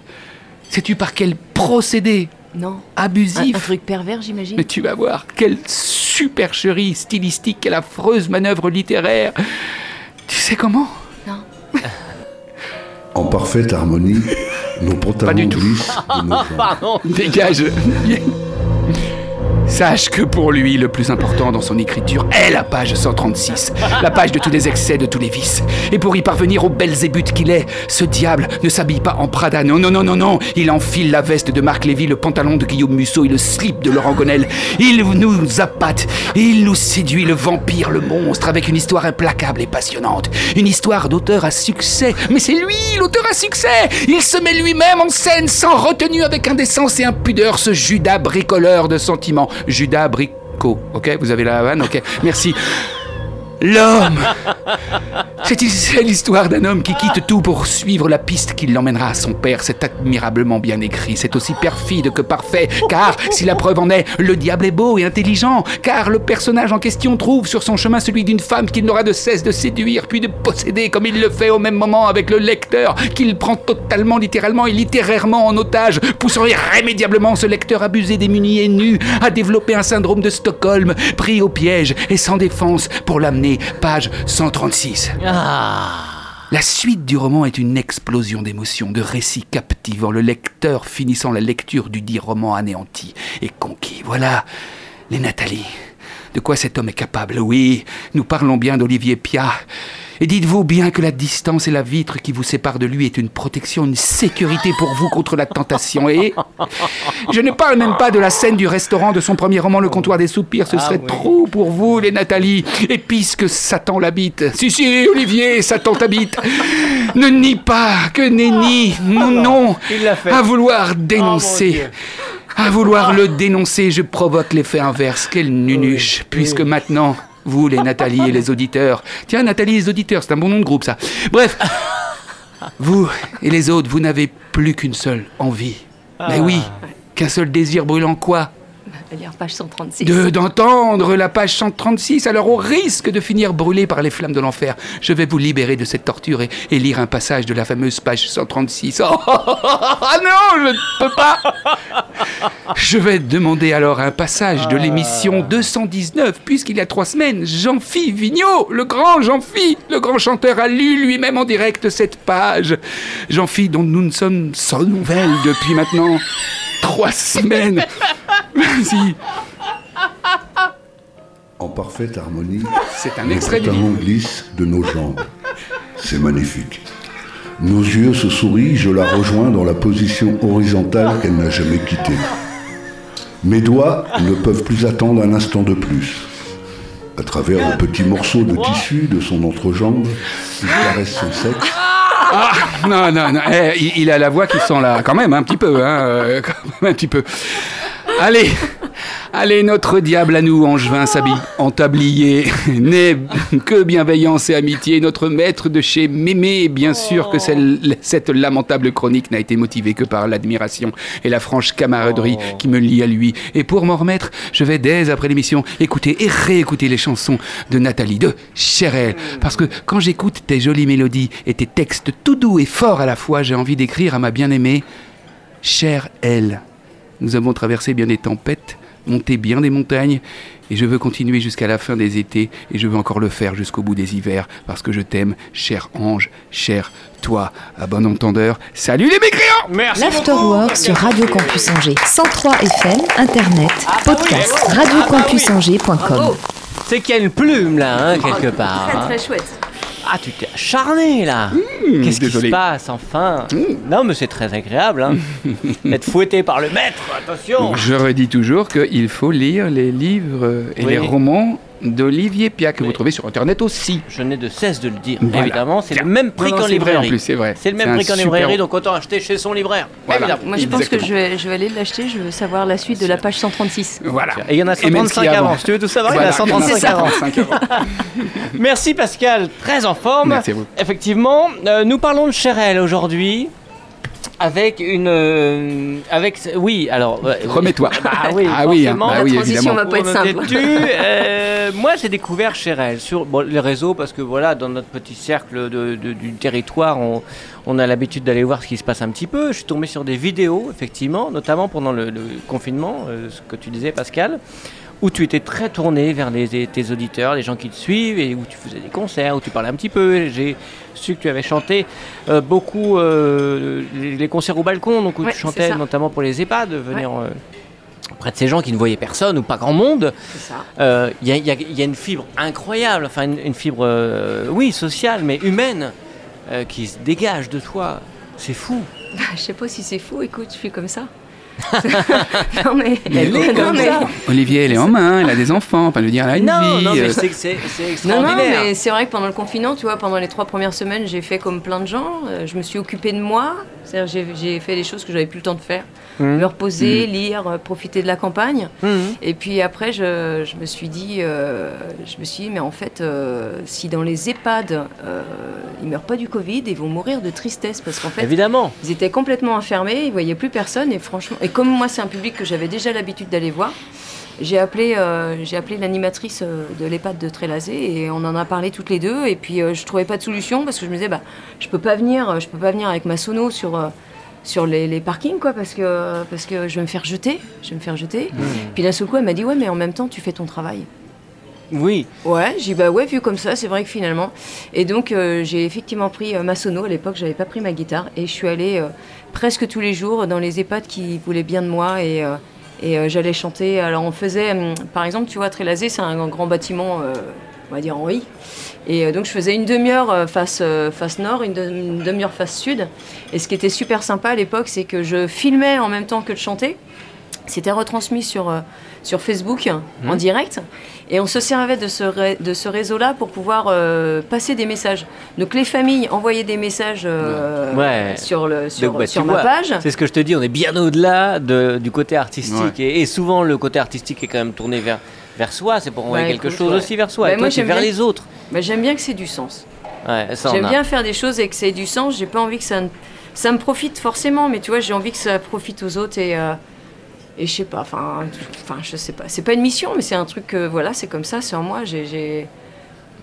Sais-tu par quel procédé? Non. Un, un abusif truc pervers, j'imagine. mais tu vas voir, quelle supercherie stylistique, quelle affreuse manœuvre littéraire. Tu sais comment? En parfaite harmonie, nos pantalons du tout. Pardon. Dégage. Sache que pour lui, le plus important dans son écriture est la page 136, la page de tous les excès, de tous les vices. Et pour y parvenir au belzébuth qu'il est, ce diable ne s'habille pas en Prada, non, non, non, non, non. Il enfile la veste de Marc Lévy, le pantalon de Guillaume Musso et le slip de Laurent Gonel. Il nous appâte, il nous séduit, le vampire, le monstre, avec une histoire implacable et passionnante. Une histoire d'auteur à succès. Mais c'est lui, l'auteur à succès Il se met lui-même en scène sans retenue avec indécence et impudeur, ce Judas bricoleur de sentiments. Judas Brico, ok? Vous avez la vanne, ok? Merci. L'homme C'est l'histoire d'un homme qui quitte tout pour suivre la piste qui l'emmènera à son père? C'est admirablement bien écrit. C'est aussi perfide que parfait. Car, si la preuve en est, le diable est beau et intelligent. Car le personnage en question trouve sur son chemin celui d'une femme qu'il n'aura de cesse de séduire puis de posséder comme il le fait au même moment avec le lecteur qu'il prend totalement, littéralement et littérairement en otage, poussant irrémédiablement ce lecteur abusé, démuni et nu à développer un syndrome de Stockholm, pris au piège et sans défense pour l'amener page 136. Ah. La suite du roman est une explosion d'émotions, de récits captivant, le lecteur finissant la lecture du dit roman anéanti et conquis. Voilà les Nathalie. De quoi cet homme est capable? Oui, nous parlons bien d'Olivier Piat. Et dites-vous bien que la distance et la vitre qui vous séparent de lui est une protection, une sécurité pour vous contre la tentation. Et je ne parle même pas de la scène du restaurant de son premier roman, Le comptoir des soupirs. Ce serait trop pour vous, les Nathalie. Et puisque Satan l'habite. Si, si, Olivier, Satan t'habite. Ne nie pas, que nenni. Non, non. À vouloir Oh, dénoncer. À vouloir le dénoncer, je provoque l'effet inverse. Quelle nunuche, puisque maintenant, vous, les Nathalie et les auditeurs. Tiens, Nathalie et les auditeurs, c'est un bon nom de groupe, ça. Bref, vous et les autres, vous n'avez plus qu'une seule envie. Mais oui, qu'un seul désir brûlant quoi? À lire page 136. de d'entendre la page 136, alors au risque de finir brûlé par les flammes de l'enfer, je vais vous libérer de cette torture et, et lire un passage de la fameuse page 136. Oh, ah non, je ne peux pas Je vais demander alors un passage de l'émission 219, puisqu'il y a trois semaines, Jean-Phi Vigneault, le grand Jean-Phi, le grand chanteur, a lu lui-même en direct cette page. Jean-Phi dont nous ne sommes sans nouvelles depuis maintenant trois semaines. En parfaite harmonie, C'est un nos extrait pantalons glissent de nos jambes. C'est magnifique. Nos yeux se sourient, je la rejoins dans la position horizontale qu'elle n'a jamais quittée. Mes doigts ne peuvent plus attendre un instant de plus. À travers le petit morceau de tissu de son entrejambe, il caresse son sexe. Ah, non, non, non. eh, il, il a la voix qui sent là, quand même, un petit peu, hein, euh, quand même un petit peu. Allez, allez, notre diable à nous, Angevin s'habille en tablier. N'est que bienveillance et amitié. Notre maître de chez Mémé, bien sûr que celle- cette lamentable chronique n'a été motivée que par l'admiration et la franche camaraderie qui me lie à lui. Et pour m'en remettre, je vais dès après l'émission écouter et réécouter les chansons de Nathalie, de Chérel. Parce que quand j'écoute tes jolies mélodies et tes textes tout doux et forts à la fois, j'ai envie d'écrire à ma bien-aimée Chère elle. Nous avons traversé bien des tempêtes, monté bien des montagnes, et je veux continuer jusqu'à la fin des étés, et je veux encore le faire jusqu'au bout des hivers, parce que je t'aime, cher ange, cher toi, à bon entendeur. Salut les mécréants Merci L'Afterwork sur Radio Campus Angers. 103 FM, Internet, podcast, radiocampusangers.com. C'est qu'il y a une plume là, hein, quelque part. Très hein. très chouette. Ah, tu t'es acharné là Qu'est-ce qui se passe enfin Non, mais c'est très agréable. Hein. D'être fouetté par le maître, attention Je redis toujours qu'il faut lire les livres et Oui. les romans d'Olivier Pia, que Mais- vous trouvez sur Internet aussi. Je n'ai de cesse de le dire. Voilà. Évidemment, c'est le même prix qu'en c'est vrai, librairie. en plus, c'est vrai. C'est le même prix qu'en librairie, donc autant acheter chez son libraire. Voilà. Évidemment. Moi, je pense que je vais, je vais aller l'acheter. Je veux savoir la suite de la page 136. Voilà. Et il y en a Et même 135 si avant. avant. Si tu veux tout savoir, Voilà, il y en a 135 avant. 135 avant. Merci Pascal, très en forme. Merci à vous. Effectivement, euh, nous parlons de Cherel aujourd'hui. Avec une. euh, avec. Oui, alors. euh, Remets-toi. Ah oui, Ah oui, hein. Bah La oui, transition évidemment. va pas être simple. Euh, moi, j'ai découvert Cherel sur bon, les réseaux parce que voilà, dans notre petit cercle de- de- du territoire, on, on a l'habitude d'aller voir ce qui se passe un petit peu. Je suis tombé sur des vidéos, effectivement, notamment pendant le, le confinement, euh, ce que tu disais, Pascal, où tu étais très tourné vers les, tes auditeurs, les gens qui te suivent, et où tu faisais des concerts, où tu parlais un petit peu. J'ai su que tu avais chanté euh, beaucoup euh, les, les concerts au balcon, donc où Ouais, tu chantais notamment pour les EHPAD, venir. euh, Auprès de ces gens qui ne voyaient personne ou pas grand monde, il y, a- y y une fibre incroyable, enfin une, une fibre, oui, sociale, mais humaine, qui se dégage de toi. C'est fou. Bah, je sais pas si c'est fou. Écoute, je suis comme ça. non mais. Elle est non, comme mais- ça. Olivier, elle est en main, elle a des enfants, enfin, je veux dire, elle a une Non, vie. non, mais euh, c'est c'est- c'est Non, non, extraordinaire. mais c'est vrai que pendant le confinement, tu vois, pendant les trois premières semaines, j'ai fait comme plein de gens. euh, je me suis occupée de moi. C'est-à-dire, j'ai- j'ai fait des choses que j'avais plus le temps de faire. Me reposer, lire, euh, profiter de la campagne. Mhm. Et puis après, je, je me suis dit, euh, je me suis dit, mais en fait, euh, si dans les EHPAD, euh, ils meurent pas du Covid, ils vont mourir de tristesse parce qu'en fait, Évidemment. ils étaient complètement enfermés, ils voyaient plus personne et franchement, et comme moi c'est un public que j'avais déjà l'habitude d'aller voir, j'ai appelé, euh, j'ai appelé l'animatrice euh, de l'EHPAD de Trélazé et on en a parlé toutes les deux et puis euh, je trouvais pas de solution parce que je me disais bah je peux pas venir, je peux pas venir avec ma sono sur sur les, les parkings quoi parce que parce que je vais me faire jeter, je vais me faire jeter. Puis d'un seul coup elle m'a dit ouais mais en même temps tu fais ton travail. Oui. Ouais, j'ai dit bah ouais, vu comme ça, c'est vrai que finalement. Et donc euh, j'ai effectivement pris euh, ma sono. À l'époque, j'avais pas pris ma guitare et je suis allée euh, presque tous les jours dans les EHPAD qui voulaient bien de moi et, et j'allais chanter. Alors on faisait, hum, par exemple, tu vois, Trélazé, c'est un grand bâtiment, on va dire en I. Et euh, donc je faisais une demi-heure euh, face, euh, face nord, une, de- une demi-heure face sud. Et ce qui était super sympa à l'époque, c'est que je filmais en même temps que de chanter. C'était retransmis sur, sur Facebook en direct. Et on se servait de ce, ré- de ce réseau-là pour pouvoir euh, passer des messages. Donc les familles envoyaient des messages euh, Ouais. sur, le, sur, Donc, bah, sur ma vois, page. C'est ce que je te dis, on est bien au-delà de- du côté artistique. Ouais. Et, et souvent, le côté artistique est quand même tourné vers, vers soi. C'est pour envoyer Bah, quelque écoute, chose ouais. aussi vers soi. Bah, et toi, moi, c'est j'aime vers bien- les autres. Bah, J'aime bien que c'est du sens. Ouais, J'aime bien faire des choses et que ça ait du sens. J'ai pas envie que ça, ne- ça me profite forcément, mais tu vois, j'ai envie que ça profite aux autres et, euh, et je sais pas. Enfin, je sais pas. C'est pas une mission, mais c'est un truc. que, voilà, c'est comme ça, c'est en moi. J'ai-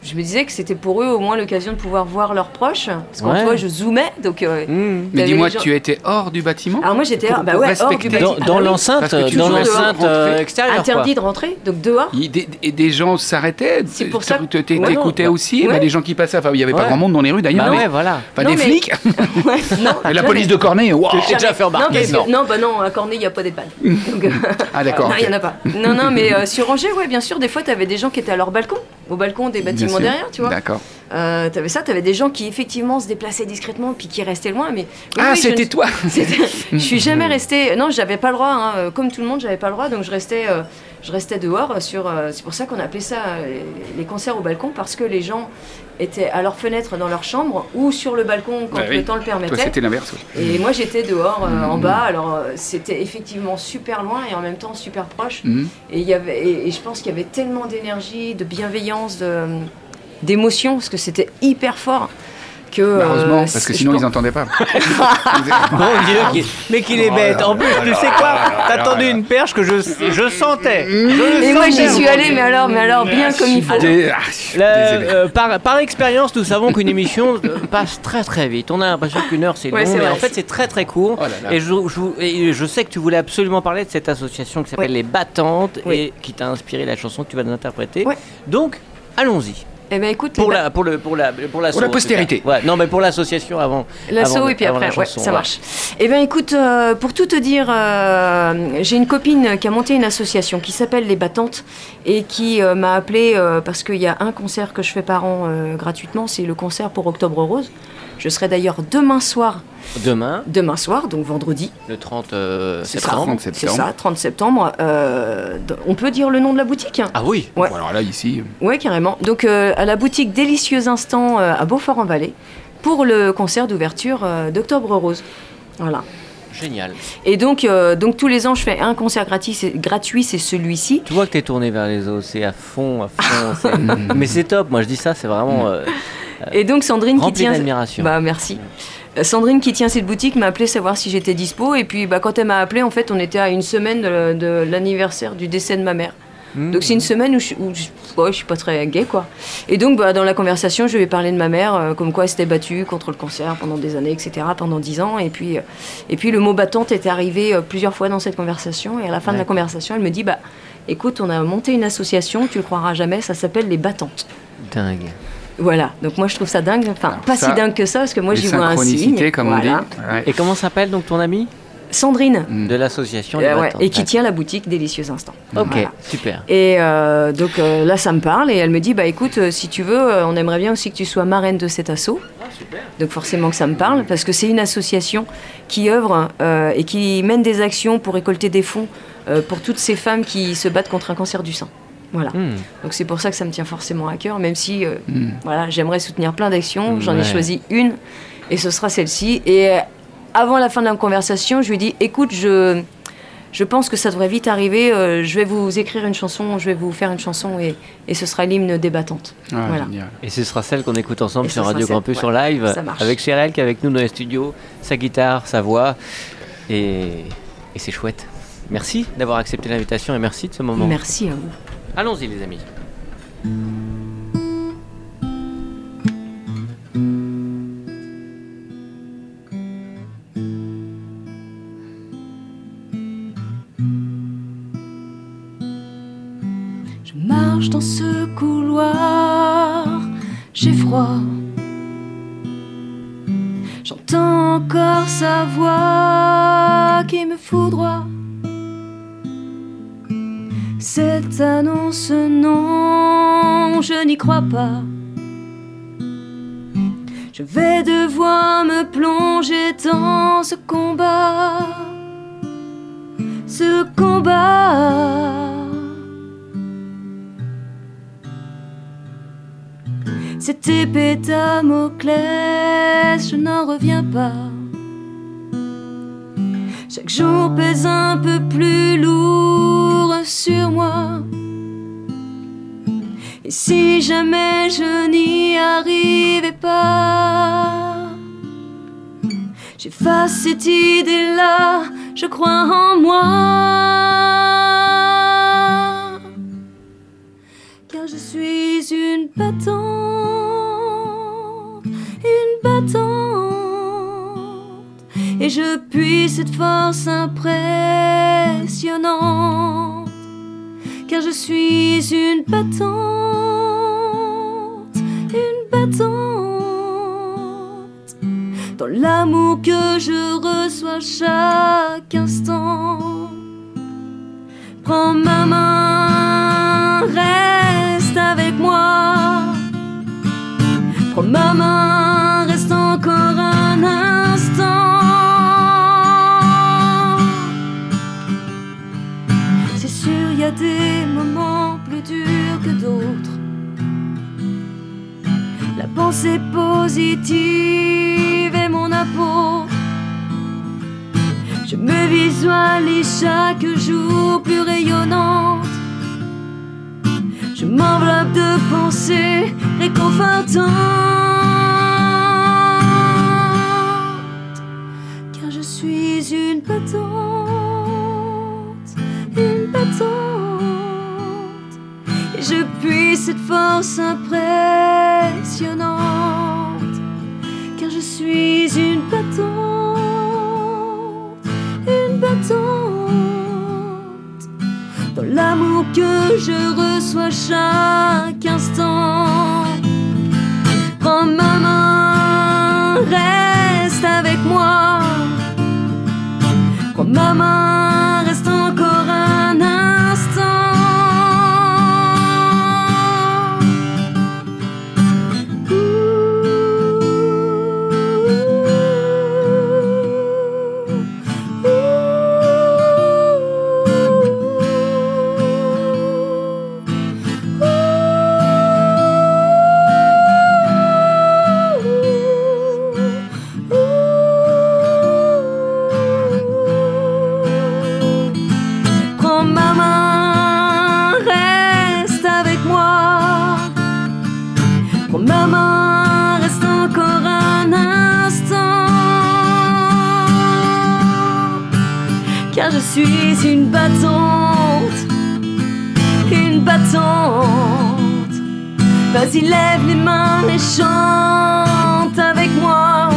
je me disais que c'était pour eux au moins l'occasion de pouvoir voir leurs proches, parce qu'en Ouais. toi, je zoomais, donc. euh, Mmh. Mais dis-moi, les gens- tu étais hors du bâtiment Alors moi j'étais Pour- bah ouais, hors du bâtiment. Dans, Ah dans l'enceinte, dans l'enceinte euh, extérieure. Interdit de rentrer, donc dehors. Des, et des gens s'arrêtaient C'est pour ça que- Tu t'é- Ouais, t'écoutais non, aussi ouais. bah, des gens qui passaient. Enfin, il n'y avait Ouais. pas grand monde dans les rues d'ailleurs. Bah mais- ouais, voilà. Pas Non, des mais- flics Ouais, la police de Corneille, waouh T'es déjà fait mais- non, bah non, à Corneille, il n'y a pas d'EHPAD. Euh, Ah d'accord. Non, il n'y en a pas. Non, non, mais sur Angers, ouais, bien sûr, des fois, tu avais des gens qui étaient à leur balcon, au balcon des bâtiments derrière, tu vois. D'accord. Euh, t'avais ça, t'avais des gens qui effectivement se déplaçaient discrètement puis qui restaient loin, mais. oui, Ah, oui, c'était toi Je suis jamais restée. Non, j'avais pas le droit. hein, euh, Comme tout le monde, j'avais pas le droit, donc je restais, euh, je restais dehors. Sur, euh, c'est pour ça qu'on appelait ça euh, les, concerts au balcon parce que les gens étaient à leur fenêtre dans leur chambre ou sur le balcon quand Bah oui. le temps le permettait. c'était l'inverse. oui. Et moi, j'étais dehors, euh, en bas. Alors, c'était effectivement super loin et en même temps super proche. Mhm. Et, y avait, et, et je pense qu'il y avait tellement d'énergie, de bienveillance, d'émotion, parce que c'était hyper fort. Que, euh, Heureusement, parce que sinon ils n'entendaient pas. Dieu, mais qu'il est bête. En plus, tu sais quoi T'as tendu une perche que je, je sentais. Je Et moi, j'y suis allée, mais alors, mais alors bien comme il faut. Ah, euh, par, par expérience, nous savons qu'une émission euh, passe très très vite. On a l'impression qu'une heure c'est long, Ouais, mais vrai. en fait c'est très très court. Oh là là. Et, je, je- et je sais que tu voulais absolument parler de cette association qui s'appelle Ouais. Les Battantes Oui. et qui t'a inspiré la chanson que tu vas nous interpréter. Donc, allons-y. Eh ben écoute, Pour les la, pour, le, pour, la, pour, la postérité. Ouais, non, mais pour l'association avant. L'assaut et puis après, la ouais, chanson, ça ouais. marche. Eh bien, écoute, euh, pour tout te dire, euh, j'ai une copine qui a monté une association qui s'appelle Les Battantes et qui euh, m'a appelé euh, parce qu'il y a un concert que je fais par an euh, gratuitement, c'est le concert pour Octobre Rose. Je serai d'ailleurs demain soir, Demain, demain soir, donc vendredi. le 30 euh, C'est septembre. 30 C'est ça, 30 septembre. Euh, on peut dire le nom de la boutique Ah oui Ouais. Bon, alors là, ici, Ouais, carrément. Donc, euh, à la boutique Délicieux Instant euh, à Beaufort-en-Vallée pour le concert d'ouverture euh, d'Octobre Rose. Voilà. Génial. Et donc, euh, donc tous les ans, je fais un concert gratuit, c'est, gratuit, c'est celui-ci. Tu vois que t'es tourné vers les autres, c'est à fond, à fond. mais c'est top, moi je dis ça, c'est vraiment euh, Et donc Sandrine qui tient... d'admiration. Bah merci. Euh, Sandrine qui tient cette boutique m'a appelé savoir si j'étais dispo. Et puis bah, quand elle m'a appelé, en fait, on était à une semaine de, de l'anniversaire du décès de ma mère. Mmh. Donc c'est une semaine où je, où je, ouais, je suis pas très gay quoi. Et donc bah, dans la conversation, je lui ai parlé de ma mère, euh, comme quoi elle s'était battue contre le cancer pendant des années, etc. Pendant dix ans. Et puis, euh, et puis le mot battante est arrivé euh, plusieurs fois dans cette conversation. Et à la fin de la conversation, elle me dit bah écoute, on a monté une association, tu le croiras jamais, ça s'appelle les battantes. Dingue. Voilà, donc moi je trouve ça dingue, enfin Alors pas ça, si dingue que ça, parce que moi j'y vois un signe. comme voilà. on dit. Ouais. Et comment s'appelle donc ton ami? Sandrine, Mm. De l'association euh, ouais, et qui tient la boutique Délicieux Instant. Ok, Voilà. super. Et euh, donc euh, là, ça me parle et elle me dit bah écoute, euh, si tu veux, euh, on aimerait bien aussi que tu sois marraine de cet assaut. Donc forcément que ça me parle parce que c'est une association qui œuvre euh, et qui mène des actions pour récolter des fonds euh, pour toutes ces femmes qui se battent contre un cancer du sein. Voilà. Hmm. Donc c'est pour ça que ça me tient forcément à cœur, même si euh, Mm. voilà, j'aimerais soutenir plein d'actions. J'en ai choisi une et ce sera celle-ci. Et euh, avant la fin de la conversation, je lui ai dit écoute, je, je pense que ça devrait vite arriver. euh, je vais vous écrire une chanson, je vais vous faire une chanson et, et ce sera l'hymne des battantes. Ah, Voilà. Et ce sera celle qu'on écoute ensemble Et sur Radio Campus ouais. en live avec Cyril qui est avec nous dans les studios, sa guitare, sa voix et, et c'est chouette. Merci d'avoir accepté l'invitation et merci de ce moment. Merci à vous. Allons-y les amis. Je marche dans ce couloir, j'ai froid. J'entends encore sa voix qui me foudroie. Cette annonce, non, je n'y crois pas. Je vais devoir me plonger dans ce combat. Ce combat. Cette épée Damoclès, je n'en reviens pas. Chaque jour pèse un peu plus si jamais je n'y arrivais pas, j'efface cette idée-là, je crois en moi. Car je suis une battante, une battante. Et je puis cette force impressionnante. Car je suis une battante, Dans l'amour que je reçois chaque instant. Prends ma main, reste avec moi. Prends ma main, reste encore un instant. C'est sûr, il y a des moments plus durs que d'autres. Pensée positive est mon apôtre. Je me visualise chaque jour plus rayonnante. Je m'enveloppe de pensées réconfortantes. Car je suis une battante, une battante. Cette force impressionnante. Car je suis une battante, une battante. Dans l'amour que je reçois chaque instant. Prends ma main, reste avec moi. Prends ma main, Vas-y, lève les mains et chante avec moi.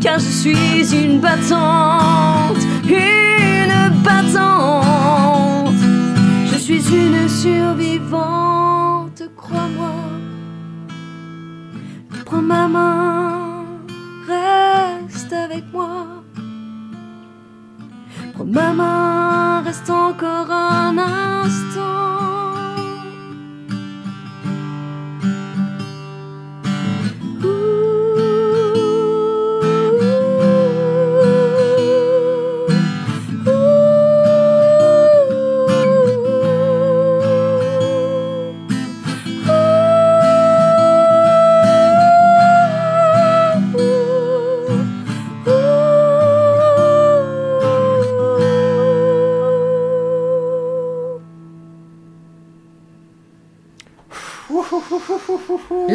Car je suis une battante, une battante. Je suis une survivante,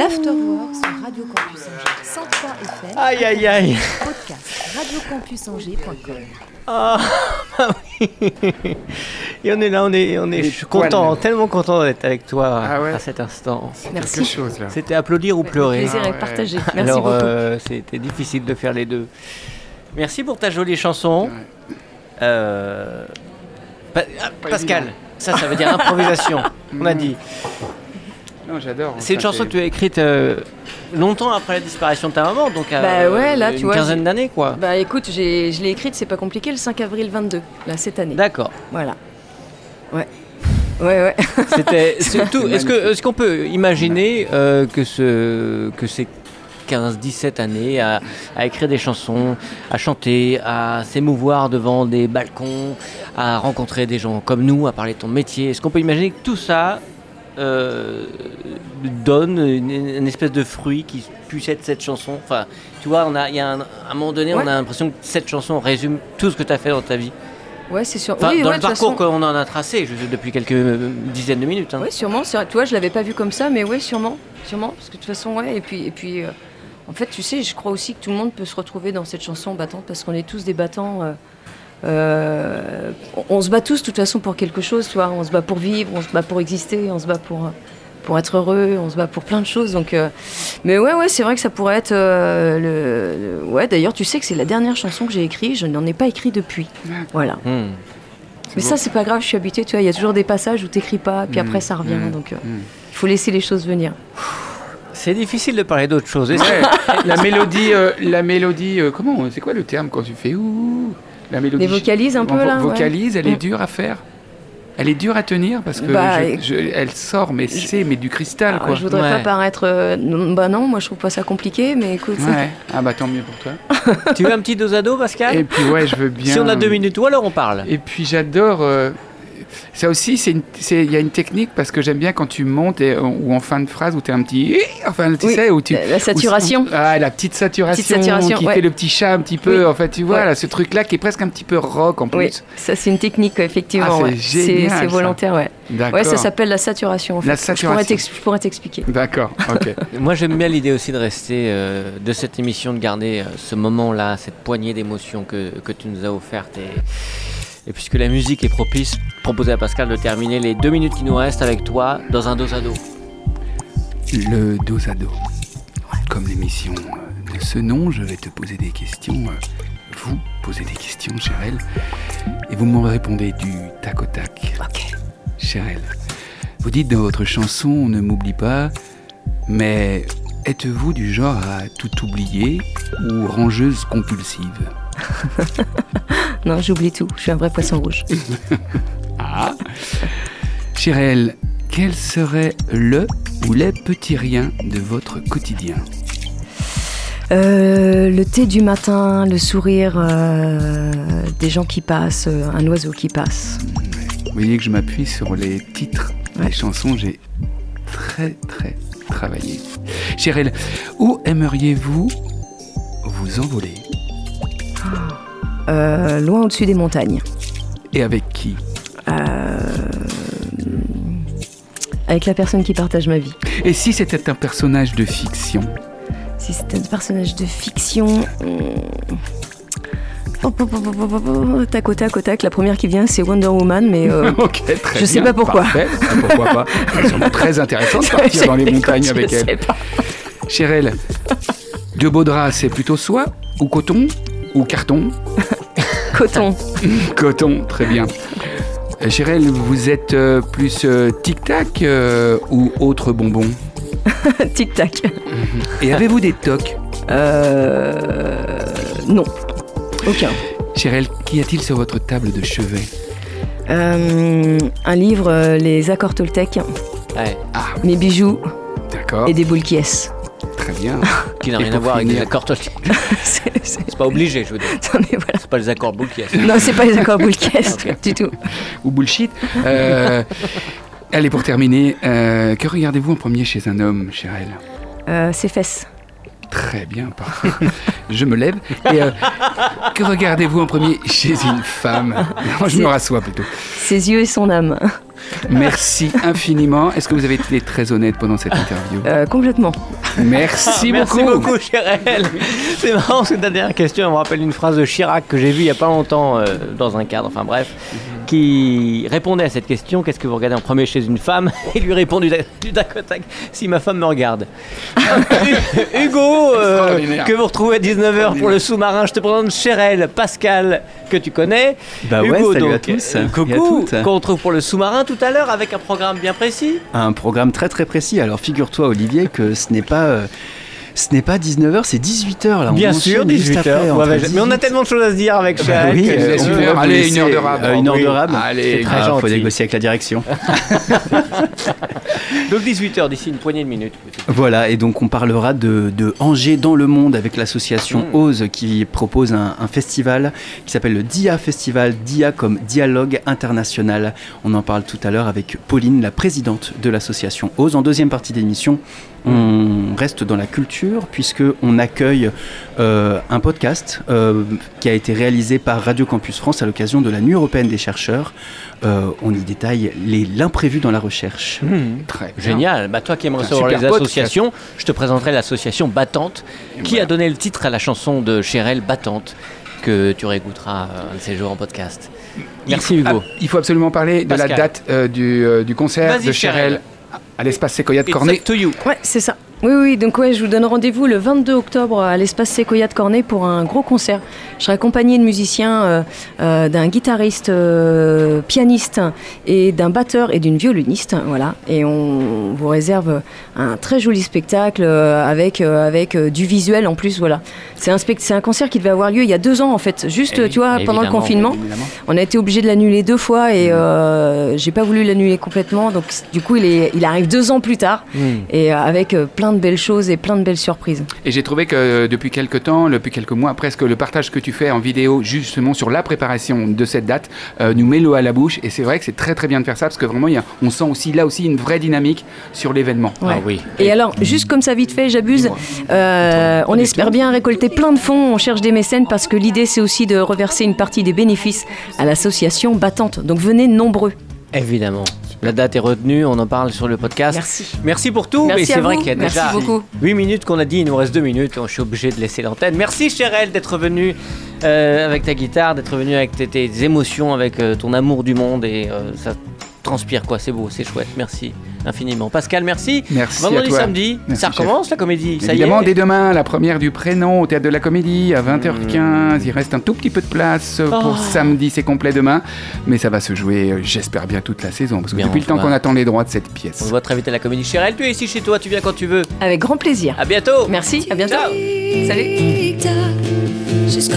L'Afterwork sur Radio Campus Angers 103 FM. Aïe aïe aïe Podcast radiocampusangers.com. Ah, bah oui. Et on est là, on est, on est, je suis content, tellement content d'être avec toi Ah ouais. à cet instant. Merci. Quelque chose là. C'était applaudir ou pleurer. Le plaisir Ah est ouais. partagé. Merci Alors, beaucoup. euh, c'était difficile de faire les deux. Merci pour ta jolie chanson. Ouais. Euh, Pa- ah, Pas Pascal, évident. ça, ça veut dire improvisation. on a dit. Non, j'adore. C'est une chanson que tu as écrite euh, longtemps après la disparition de ta maman, donc à Bah ouais, là, tu une vois, quinzaine d'années, quoi. Bah écoute, j'ai- je l'ai écrite, c'est pas compliqué, le 5 avril 22, là, cette année. D'accord. Voilà. Ouais. Ouais, ouais. C'était surtout. C'est Est-ce que est-ce qu'on peut imaginer euh, que ce que ces 15-17 années à, à écrire des chansons, à chanter, à s'émouvoir devant des balcons, à rencontrer des gens comme nous, à parler de ton métier. Est-ce qu'on peut imaginer que tout ça euh, donne une, une espèce de fruit qui puisse être cette chanson Enfin, tu vois, on a, y a un, à un moment donné, on a l'impression que cette chanson résume tout ce que tu as fait dans ta vie. Ouais, c'est sûr. Enfin, oui, dans ouais, le parcours façon- qu'on en a tracé je- depuis quelques euh, dizaines de minutes. hein. Oui, sûrement. Tu vois, je l'avais pas vu comme ça, mais ouais, sûrement, sûrement, parce que de toute façon, ouais. Et puis, et puis, euh, en fait, tu sais, je crois aussi que tout le monde peut se retrouver dans cette chanson battante, parce qu'on est tous des battants. euh, euh, on, se bat tous, de toute façon, pour quelque chose, tu vois. On se bat pour vivre, on se bat pour exister, on se bat pour pour être heureux, on se bat pour plein de choses. Donc, euh, mais ouais, ouais, c'est vrai que ça pourrait être euh, le, le- Ouais, d'ailleurs, tu sais que c'est la dernière chanson que j'ai écrite. Je n'en ai pas écrit depuis. Voilà. Hmm. Mais ça, c'est pas grave, je suis habituée, tu vois, il y a toujours des passages où t'écris pas, puis Mm, après ça revient, mm, donc il faut laisser les choses venir. C'est difficile de parler d'autre chose. Ouais, la mélodie, euh, la mélodie, euh, comment, c'est quoi le terme quand tu fais ouh? La mélodie. Les vocalises un peu, vo- là, ouais. Vocalise, elle est Mm. dure à faire. Elle est dure à tenir parce que Bah, je- je- elle sort, mais c'est mais du cristal quoi. je voudrais Ouais. pas paraître. euh, non, bah non, moi je trouve pas ça compliqué, mais écoute. Ouais. Ah bah tant mieux pour toi. tu veux un petit dos à dos, Pascal? Et puis ouais, je veux bien. Si on a deux minutes, ou alors on parle. Et puis j'adore. euh, ça aussi, c'est une- c'est- il y a une technique parce que j'aime bien quand tu montes et, ou en fin de phrase où tu es un petit. Enfin, tu Oui, sais, où tu. la- saturation. où- ah, la petite saturation. Petite saturation, qui ouais. fait le petit chat un petit peu. Oui. En fait, tu vois, Ouais. là, ce truc-là qui est presque un petit peu rock en plus. Oui, ça c'est une technique, effectivement. Ah, c'est ouais. génial, c'est ça. volontaire, ouais. D'accord. Ouais, ça s'appelle la saturation. En fait. La Je pourrais saturation. Je pourrais t'expliquer. D'accord, ok. Moi, j'aime bien l'idée aussi de rester euh, de cette émission, de garder euh, ce moment-là, cette poignée d'émotions que, que tu nous as offerte. Et, et puisque la musique est propice, proposer à Pascal de terminer les deux minutes qui nous restent avec toi dans un dos à dos. Le dos à dos. Comme l'émission euh, de ce nom, je vais te poser des questions. euh, Vous posez des questions, Chérel. Et vous me répondez du tac au tac. Ok. Chérel, vous dites dans votre chanson On ne m'oublie pas, mais êtes-vous du genre à tout oublier ou rangeuse compulsive? Non, j'oublie tout. Je suis un vrai poisson rouge. Ah Chérel, quel serait le ou les petits riens de votre quotidien? Euh, le thé du matin, le sourire euh, des gens qui passent, euh, un oiseau qui passe. Vous voyez que je m'appuie sur les titres Ouais. des chansons, j'ai très très travaillé. Chérel, où aimeriez-vous vous envoler? Euh, loin au-dessus des montagnes. Et avec qui Euh, avec la personne qui partage ma vie. Et si c'était un personnage de fiction Si c'était un personnage de fiction. hum, oh, oh, oh, oh, oh, Tac au tac au tac. La première qui vient, c'est Wonder Woman, mais euh, très je sais bien, pas pourquoi. parfait. Ah, Pourquoi pas C'est très intéressant de partir dans les montagnes avec elle. pas. Chérel, de beau drap, c'est plutôt soie ou coton ou carton? Coton. Coton, très bien. Euh, Chérel, vous êtes euh, plus euh, tic-tac ou autre bonbon? Tic tac. Et avez-vous des tocs? Euh, non. Aucun. Chérel, qu'y a-t-il sur votre table de chevet? Euh, un livre, euh, Les accords Toltec, Ouais, mes bijoux D'accord, et des boules qui. Très bien. qui n'a rien à voir avec les accords Toltec. C'est- pas obligé, je veux dire. voilà. C'est pas les accords Boukies. Non, c'est pas les accords boules qui est, du tout. Ou bullshit. Euh, allez, pour terminer, euh, que regardez-vous en premier chez un homme, Chérel Euh, ses fesses. Très bien, parfait. Je me lève. Et euh, que regardez-vous en premier chez une femme? Non, je me rassois plutôt. Ses yeux et son âme. Merci infiniment. Est-ce que vous avez été très honnête pendant cette interview Euh, complètement. Merci, Merci beaucoup. beaucoup, Chérel. C'est marrant parce que ta dernière question, elle me rappelle une phrase de Chirac que j'ai vue il y a pas longtemps euh, dans un cadre, enfin bref, qui répondait à cette question qu'est-ce que vous regardez en premier chez une femme? Et lui répond du, du tac au tac si ma femme me regarde. Hugo, euh, que vous retrouvez à 19h pour le sous-marin, je te présente Chérel, Pascal, que tu connais. Bah ouais, Hugo, salut à donc, tous à coucou, toutes. qu'on retrouve pour le sous-marin. Tout à l'heure avec un programme bien précis. Un programme très très précis. Alors figure-toi Olivier que ce n'est pas... euh, ce n'est pas 19h, c'est 18h là. On Bien sûr, enchaîne juste 18 après, heures. entre Ouais, mais on a 18. tellement de choses à se dire avec Bah Charles. oui, euh, Allez, laisser, une heure de rab. euh, une heure Oui. de rab. Allez, C'est très Ah, faut négocier avec la direction. Donc 18h d'ici une poignée de minutes. Voilà, et donc on parlera de, de Angers dans le monde avec l'association Mm. OSE qui propose un, un festival qui s'appelle le DIA Festival, DIA comme Dialogue International. On en parle tout à l'heure avec Pauline, la présidente de l'association OSE. En deuxième partie d'émission, on reste dans la culture puisque on accueille euh, un podcast euh, qui a été réalisé par Radio Campus France à l'occasion de la Nuit européenne des chercheurs. Euh, on y détaille les- l'imprévu dans la recherche. Très bien. Génial. Bah, toi qui aimes recevoir les podcast. associations, je te présenterai l'association Battante qui voilà. a donné le titre à la chanson de Chérel Battante que tu réécouteras un de ces jours en podcast. Merci Il- Hugo. il faut absolument parler de Pascal. la date du, du concert de Chérel. Chérel à l'espace Séquoia de Cornet. up to you. Ouais, c'est ça. Oui, oui, donc ouais, je vous donne rendez-vous le 22 octobre à l'espace Sequoia de Cornet pour un gros concert. Je serai accompagné de musiciens, euh, euh, d'un guitariste, euh, pianiste et d'un batteur et d'une violoniste. Voilà. Et on vous réserve un très joli spectacle euh, avec, avec du visuel en plus. Voilà. C'est un, spect- c'est un concert qui devait avoir lieu il y a deux ans en fait, juste Eh tu vois, pendant le confinement. On a été obligé de l'annuler deux fois et euh, j'ai pas voulu l'annuler complètement. Donc du coup, il, est, il arrive deux ans plus tard Hmm. et avec euh, plein de belles choses et plein de belles surprises. Et j'ai trouvé que euh, depuis quelques temps, depuis quelques mois presque, le partage que tu fais en vidéo justement sur la préparation de cette date euh, nous met l'eau à la bouche. Et c'est vrai que c'est très très bien de faire ça parce que vraiment, il y a- on sent aussi là aussi une vraie dynamique sur l'événement. Ouais. Ah oui. Et alors, juste comme ça, vite fait, j'abuse. Euh, on espère bien récolter plein de fonds. On cherche des mécènes parce que l'idée, c'est aussi de reverser une partie des bénéfices à l'association Battante. Donc venez nombreux. Évidemment. La date est retenue, on en parle sur le podcast. Merci. Merci pour tout, Merci mais c'est vrai qu'il y a Merci déjà beaucoup. 8 minutes qu'on a dit, il nous reste 2 minutes, je suis obligé de laisser l'antenne. Merci Chérel d'être venu euh, avec ta guitare, d'être venu avec tes, tes émotions, avec euh, ton amour du monde et euh, ça transpire quoi, c'est beau, c'est chouette. Merci infiniment. Pascal, merci. Merci Vendredi, à toi. samedi, Merci, ça chef. recommence la comédie, ça Évidemment, y est. dès demain, la première du prénom au Théâtre de la Comédie à 20h15. Il reste un tout petit peu de place euh, pour Oh. samedi, c'est complet demain. Mais ça va se jouer, euh, j'espère bien, toute la saison. Parce que Bien, depuis le on temps va- qu'on attend les droits de cette On pièce. se voit très vite à la comédie. Chérel, tu es ici chez toi, tu viens quand tu veux. Avec grand plaisir. À bientôt. Merci, à bientôt. Ciao. Salut. Jusqu'au